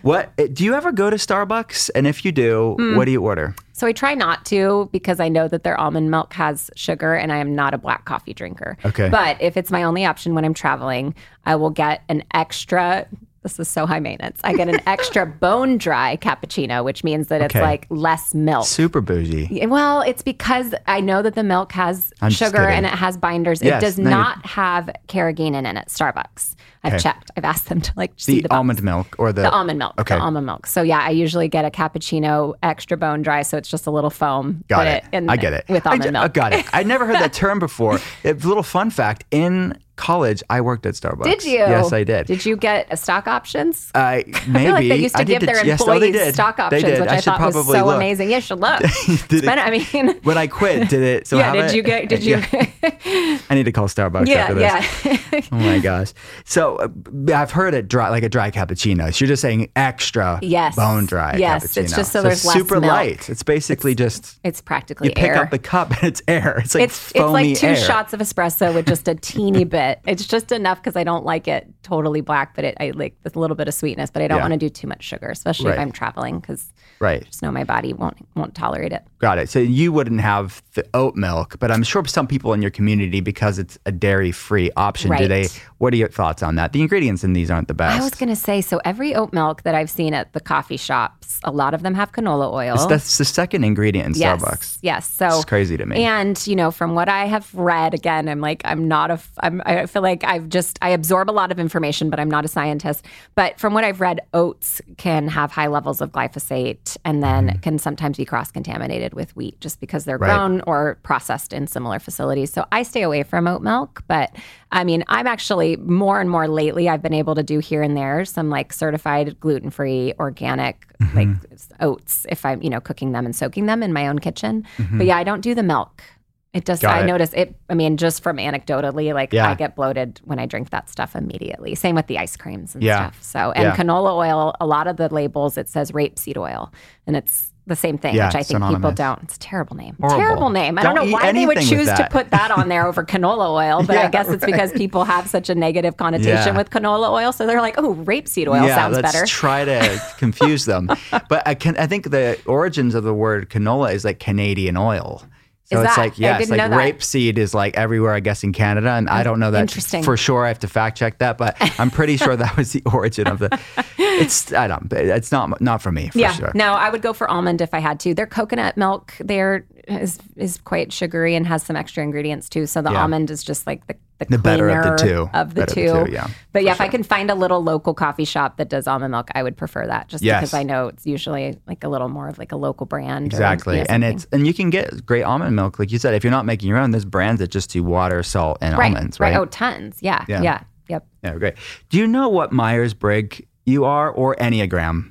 What eh, do you ever go to Starbucks? And if you do, Hmm. what do you order? So I try not to because I know that their almond milk has sugar and I am not a black coffee drinker. Okay. But if it's my only option when I'm traveling, I will get an extra. This is so high maintenance. I get an extra bone dry cappuccino, which means that it's Okay. like less milk. Super bougie. Yeah, Well, it's because I know that the milk has I'm just sugar kidding. and it has binders. Yes, it does no, you're- not have carrageenan in it. Starbucks. I've Okay. checked. I've asked them to like see The, the box. almond milk or the, The almond milk. Okay. The almond milk. So yeah, I usually get a cappuccino extra bone dry, so it's just a little foam. Got it. in- I get it. With I almond d- I milk. Uh, got it. I never heard that term before. A little fun fact: in college, I worked at Starbucks. Did you? Yes, I did. Did you get a stock options? I maybe. I feel like they used to I give their yes, oh, employees they did. stock They options, did. which I I, should thought was so look. amazing. You should look. Did it- I mean, when I quit, did it? So yeah. Did it? you get? Did you? Yeah. I need to call Starbucks after yeah, this. yeah. Oh my gosh. So uh, I've heard it dry, like a dry cappuccino. So you're just saying extra Yes. bone dry Yes, cappuccino. it's just so there's less super milk. light. It's basically just it's practically you pick air. up the cup and it's air. It's like it's it's foamy like two air. shots of espresso with just a teeny bit. It's just enough because I don't like it totally black, but it I like with a little bit of sweetness. But I don't Yeah. want to do too much sugar, especially Right. if I'm traveling, because Right. I just know my body won't won't tolerate it. Got it. So you wouldn't have the oat milk, but I'm sure some people in your community, because it's a dairy free option, do they? What are your thoughts on that? The ingredients in these aren't the best. I was gonna say, so every oat milk that I've seen at the coffee shops, a lot of them have canola oil. It's- that's the second ingredient in yes, Starbucks. Yes. So It's crazy to me. And you know, from what I have read, again, I'm like, I'm not a, I'm, I feel like I've just I absorb a lot of information, but I'm not a scientist. But from what I've read, oats can have high levels of glyphosate, and then mm. can sometimes be cross contaminated with wheat, just because they're. Right. grown or processed in similar facilities. So I stay away from oat milk, but. I mean, I'm actually more and more lately. I've been able to do here and there some like certified gluten free, organic, Mm-hmm. like oats if I'm, you know, cooking them and soaking them in my own kitchen. Mm-hmm. But yeah, I don't do the milk. It does. Got I it. notice it. I mean, just from anecdotally, like Yeah. I get bloated when I drink that stuff immediately. Same with the ice creams and Yeah. stuff. So, and Yeah. canola oil, a lot of the labels, it says rapeseed oil. And it's the same thing, Yeah, which I it's think people don't. It's a terrible name. Horrible. Terrible name. I don't, Don't know why they would choose to put that on there over canola oil, but Yeah, I guess it's because people have such a negative connotation Yeah. with canola oil. So they're like, oh, rapeseed oil yeah, sounds let's better. try to confuse them. But I can I think the origins of the word canola is like Canadian oil. So Is it's that? like yes, like rapeseed is like everywhere I guess in Canada, and I don't know that Interesting. for sure. I have to fact check that, but I'm pretty sure that was the origin of the. It's I don't. It's not not for me for yeah, sure. no, I would go for almond if I had to. Their coconut milk there is is quite sugary and has some extra ingredients too. So the Yeah. almond is just like the the, The better of the two. Of the two. of the two, yeah, But yeah, if I can find a little local coffee shop that does almond milk, I would prefer that. Just Yes. because I know it's usually like a little more of like a local brand. or, Exactly, you know, and it's and you can get great almond milk, like you said. If you're not making your own, there's brands that just do water, salt, and right, almonds, right? Oh, tons. Yeah, Yeah. yeah, yep. Yeah, great. Do you know what Myers Briggs you are or Enneagram?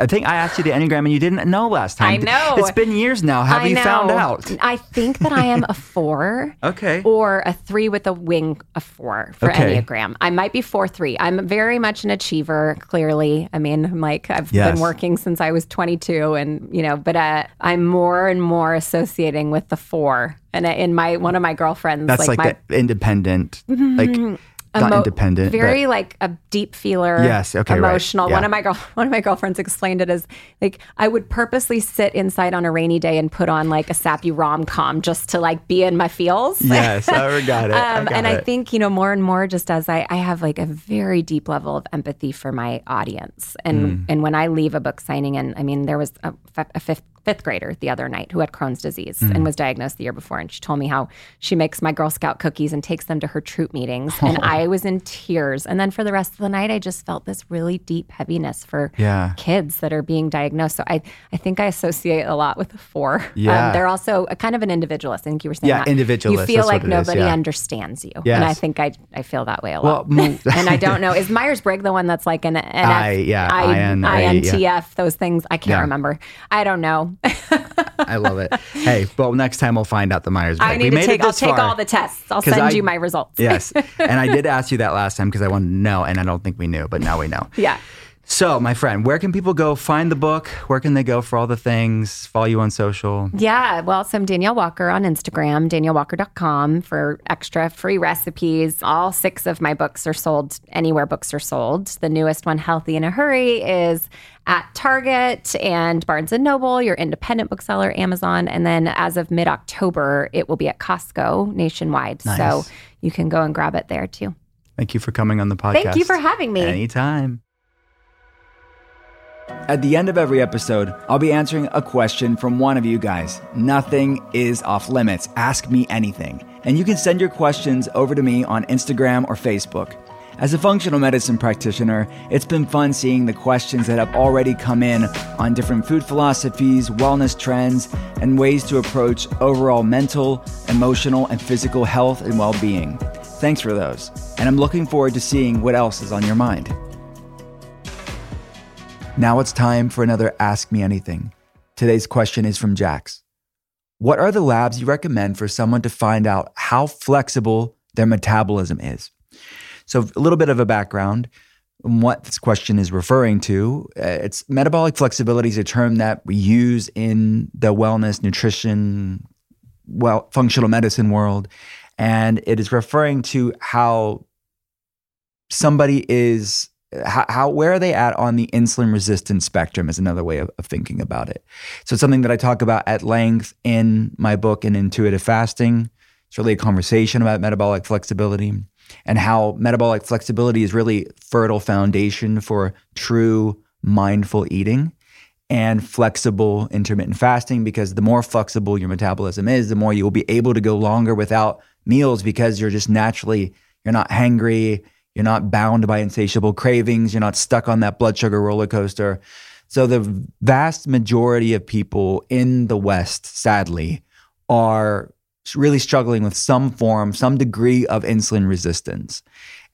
I think I asked you the Enneagram and you didn't know last time. I know. It's been years now. Have I you know. found out? I think that I am a four. Okay. Or a three with a wing, a four for Okay. Enneagram. I might be four three. I'm very much an achiever, clearly. I mean, I'm like, I've Yes. been working since I was 22 and, you know, but uh, I'm more and more associating with the four. And uh, in my, one of my girlfriends, That's like, my the independent, like not emo- independent. but- very like a deep feeler. Yes, okay, right, emotional. yeah. One of my girl, one of my girlfriends explained it as like I would purposely sit inside on a rainy day and put on like a sappy rom com just to like be in my feels. yes, I got it. I Um, got and I think you know more and more just as I, I have like a very deep level of empathy for my audience, and Mm. and when I leave a book signing, and I mean there was a fifth fifth grader the other night who had Crohn's disease Mm. and was diagnosed the year before, and she told me how she makes my Girl Scout cookies and takes them to her troop meetings, and I was in tears. And then for the rest of the night, I just felt this really deep heaviness for Yeah. kids that are being diagnosed. So I I think I associate a lot with the four. Yeah. Um, they're also a kind of an individualist. I think you were saying Yeah, that. individualist, You feel like what it is, nobody yeah. understands you. Yes. And I think I, I feel that way a lot. mo- and I don't know. Is Myers Briggs the one that's like an NF, I- yeah, IN, INTF, those things? I can't remember. I don't know. I love it. Hey, well, next time we'll find out the Myers Briggs. I need we to take. I'll take far. all the tests. I'll send I- you my results. yes, and I did ask you that last time because I wanted to know, and I don't think we knew, but now we know. yeah. So, my friend, where can people go find the book? Where can they go for all the things? Follow you on social? Yeah, well, so I'm Danielle Walker on Instagram, daniellewalker.com for extra free recipes. All six of my books are sold anywhere books are sold. The newest one, Healthy in a Hurry, is at Target and Barnes and Noble, your independent bookseller, Amazon, and then as of mid October, it will be at Costco nationwide. So you can go and grab it there too. Thank you for coming on the podcast. Thank you for having me. Anytime. At the end of every episode, I'll be answering a question from one of you guys. Nothing is off limits. Ask me anything. And you can send your questions over to me on Instagram or Facebook. As a functional medicine practitioner, it's been fun seeing the questions that have already come in on different food philosophies, wellness trends, and ways to approach overall mental, emotional, and physical health and well being. Thanks for those. And I'm looking forward to seeing what else is on your mind. Now it's time for another Ask Me Anything. Today's question is from Jax. What are the labs you recommend for someone to find out how flexible their metabolism is? So, a little bit of a background what this question is referring to. Uh, It's metabolic flexibility is a term that we use in the wellness, nutrition, well, functional medicine world, and it is referring to how somebody is how, how, where are they at on the insulin resistance spectrum is another way of, of, thinking about it. So it's something that I talk about at length in my book in intuitive fasting. It's really a conversation about metabolic flexibility and how metabolic flexibility is really fertile foundation for true mindful eating and flexible intermittent fasting because the more flexible your metabolism is, the more you will be able to go longer without meals because you're just naturally you're not hangry, you're not bound by insatiable cravings, you're not stuck on that blood sugar roller coaster. So the vast majority of people in the West, sadly, are really struggling with some form, some degree of insulin resistance.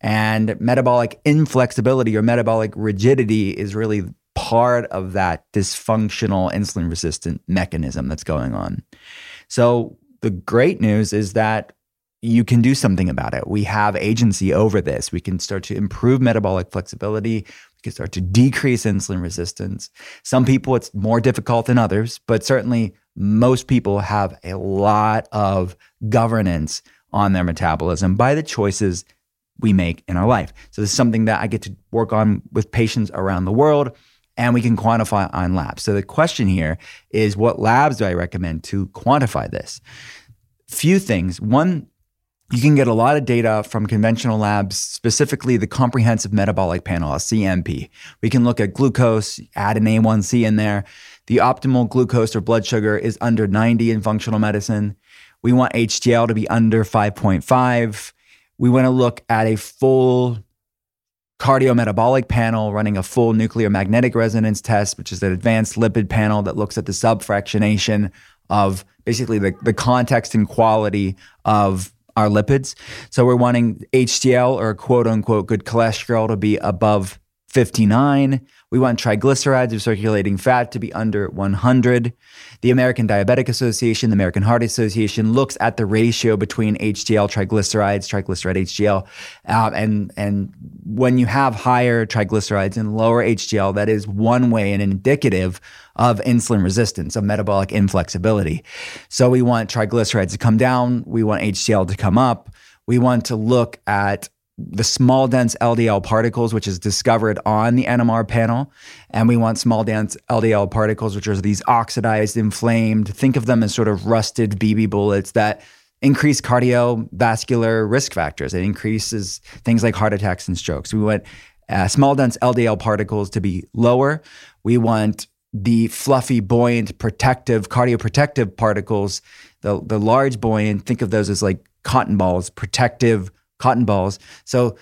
And metabolic inflexibility or metabolic rigidity is really part of that dysfunctional insulin resistant mechanism that's going on. So the great news is that you can do something about it. We have agency over this. We can start to improve metabolic flexibility. We can start to decrease insulin resistance. Some people, it's more difficult than others, but certainly most people have a lot of governance on their metabolism by the choices we make in our life. So, this is something that I get to work on with patients around the world and we can quantify on labs. So the question here is what labs do I recommend to quantify this? Few things. One, you can get a lot of data from conventional labs, specifically the Comprehensive Metabolic Panel, a CMP. We can look at glucose, add an A1C in there. The optimal glucose or blood sugar is under 90 in functional medicine. We want HDL to be under 5.5. We want to look at a full cardiometabolic panel running a full nuclear magnetic resonance test, which is an advanced lipid panel that looks at the subfractionation of basically the, the context and quality of our lipids. So we're wanting HDL or quote unquote good cholesterol to be above 59. We want triglycerides of circulating fat to be under 100. The American Diabetic Association, the American Heart Association looks at the ratio between HDL triglycerides, triglyceride HDL, uh, and and when you have higher triglycerides and lower HDL, that is one way and indicative of insulin resistance, of metabolic inflexibility. So we want triglycerides to come down, we want HDL to come up. We want to look at the small dense LDL particles, which is discovered on the NMR panel. And we want small dense LDL particles, which are these oxidized, inflamed, think of them as sort of rusted BB bullets that increase cardiovascular risk factors. It increases things like heart attacks and strokes. We want uh, small dense LDL particles to be lower. We want the fluffy, buoyant, protective, cardioprotective particles, the, the large, buoyant, think of those as like cotton balls, protective cotton balls. So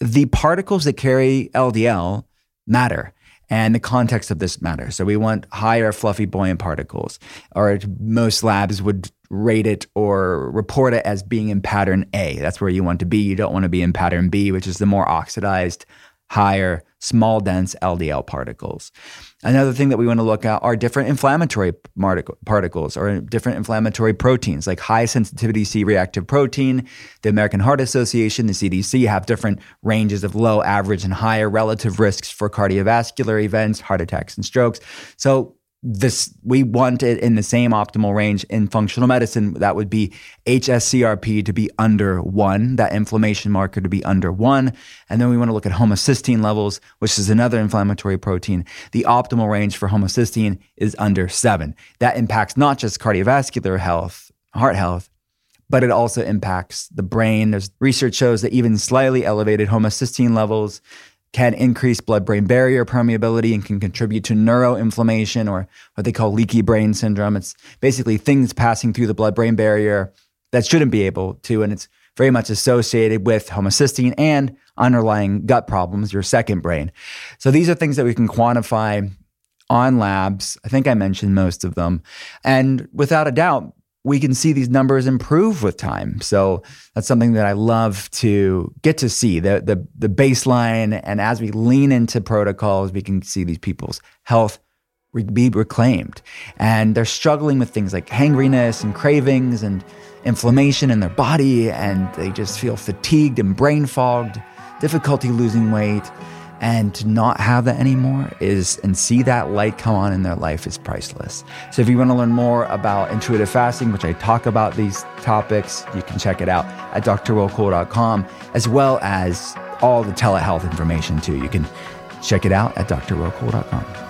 the particles that carry LDL matter. And the context of this matters. So we want higher, fluffy, buoyant particles, or most labs would rate it or report it as being in pattern A. That's where you want to be. You don't want to be in pattern B, which is the more oxidized, higher, small, dense LDL particles. Another thing that we want to look at are different inflammatory particles or different inflammatory proteins, like high sensitivity C reactive protein. The American Heart Association, the CDC, have different ranges of low, average, and higher relative risks for cardiovascular events, heart attacks, and strokes. So this we want it in the same optimal range in functional medicine. That would be hscrp to be under 1 that inflammation marker to be under 1 and then we want to look at homocysteine levels which is another inflammatory protein. The optimal range for homocysteine is under 7 that impacts not just cardiovascular health heart health but it also impacts the brain. There's research shows that even slightly elevated homocysteine levels can increase blood brain barrier permeability and can contribute to neuroinflammation or what they call leaky brain syndrome. It's basically things passing through the blood brain barrier that shouldn't be able to. And it's very much associated with homocysteine and underlying gut problems, your second brain. So these are things that we can quantify on labs. I think I mentioned most of them. And without a doubt, we can see these numbers improve with time. So that's something that I love to get to see the, the, the baseline. And as we lean into protocols, we can see these people's health be reclaimed. And they're struggling with things like hangriness and cravings and inflammation in their body. And they just feel fatigued and brain fogged, difficulty losing weight and to not have that anymore is and see that light come on in their life is priceless. So if you want to learn more about intuitive fasting, which I talk about these topics, you can check it out at drwillcole.com, as well as all the telehealth information too. You can check it out at drwillcole.com.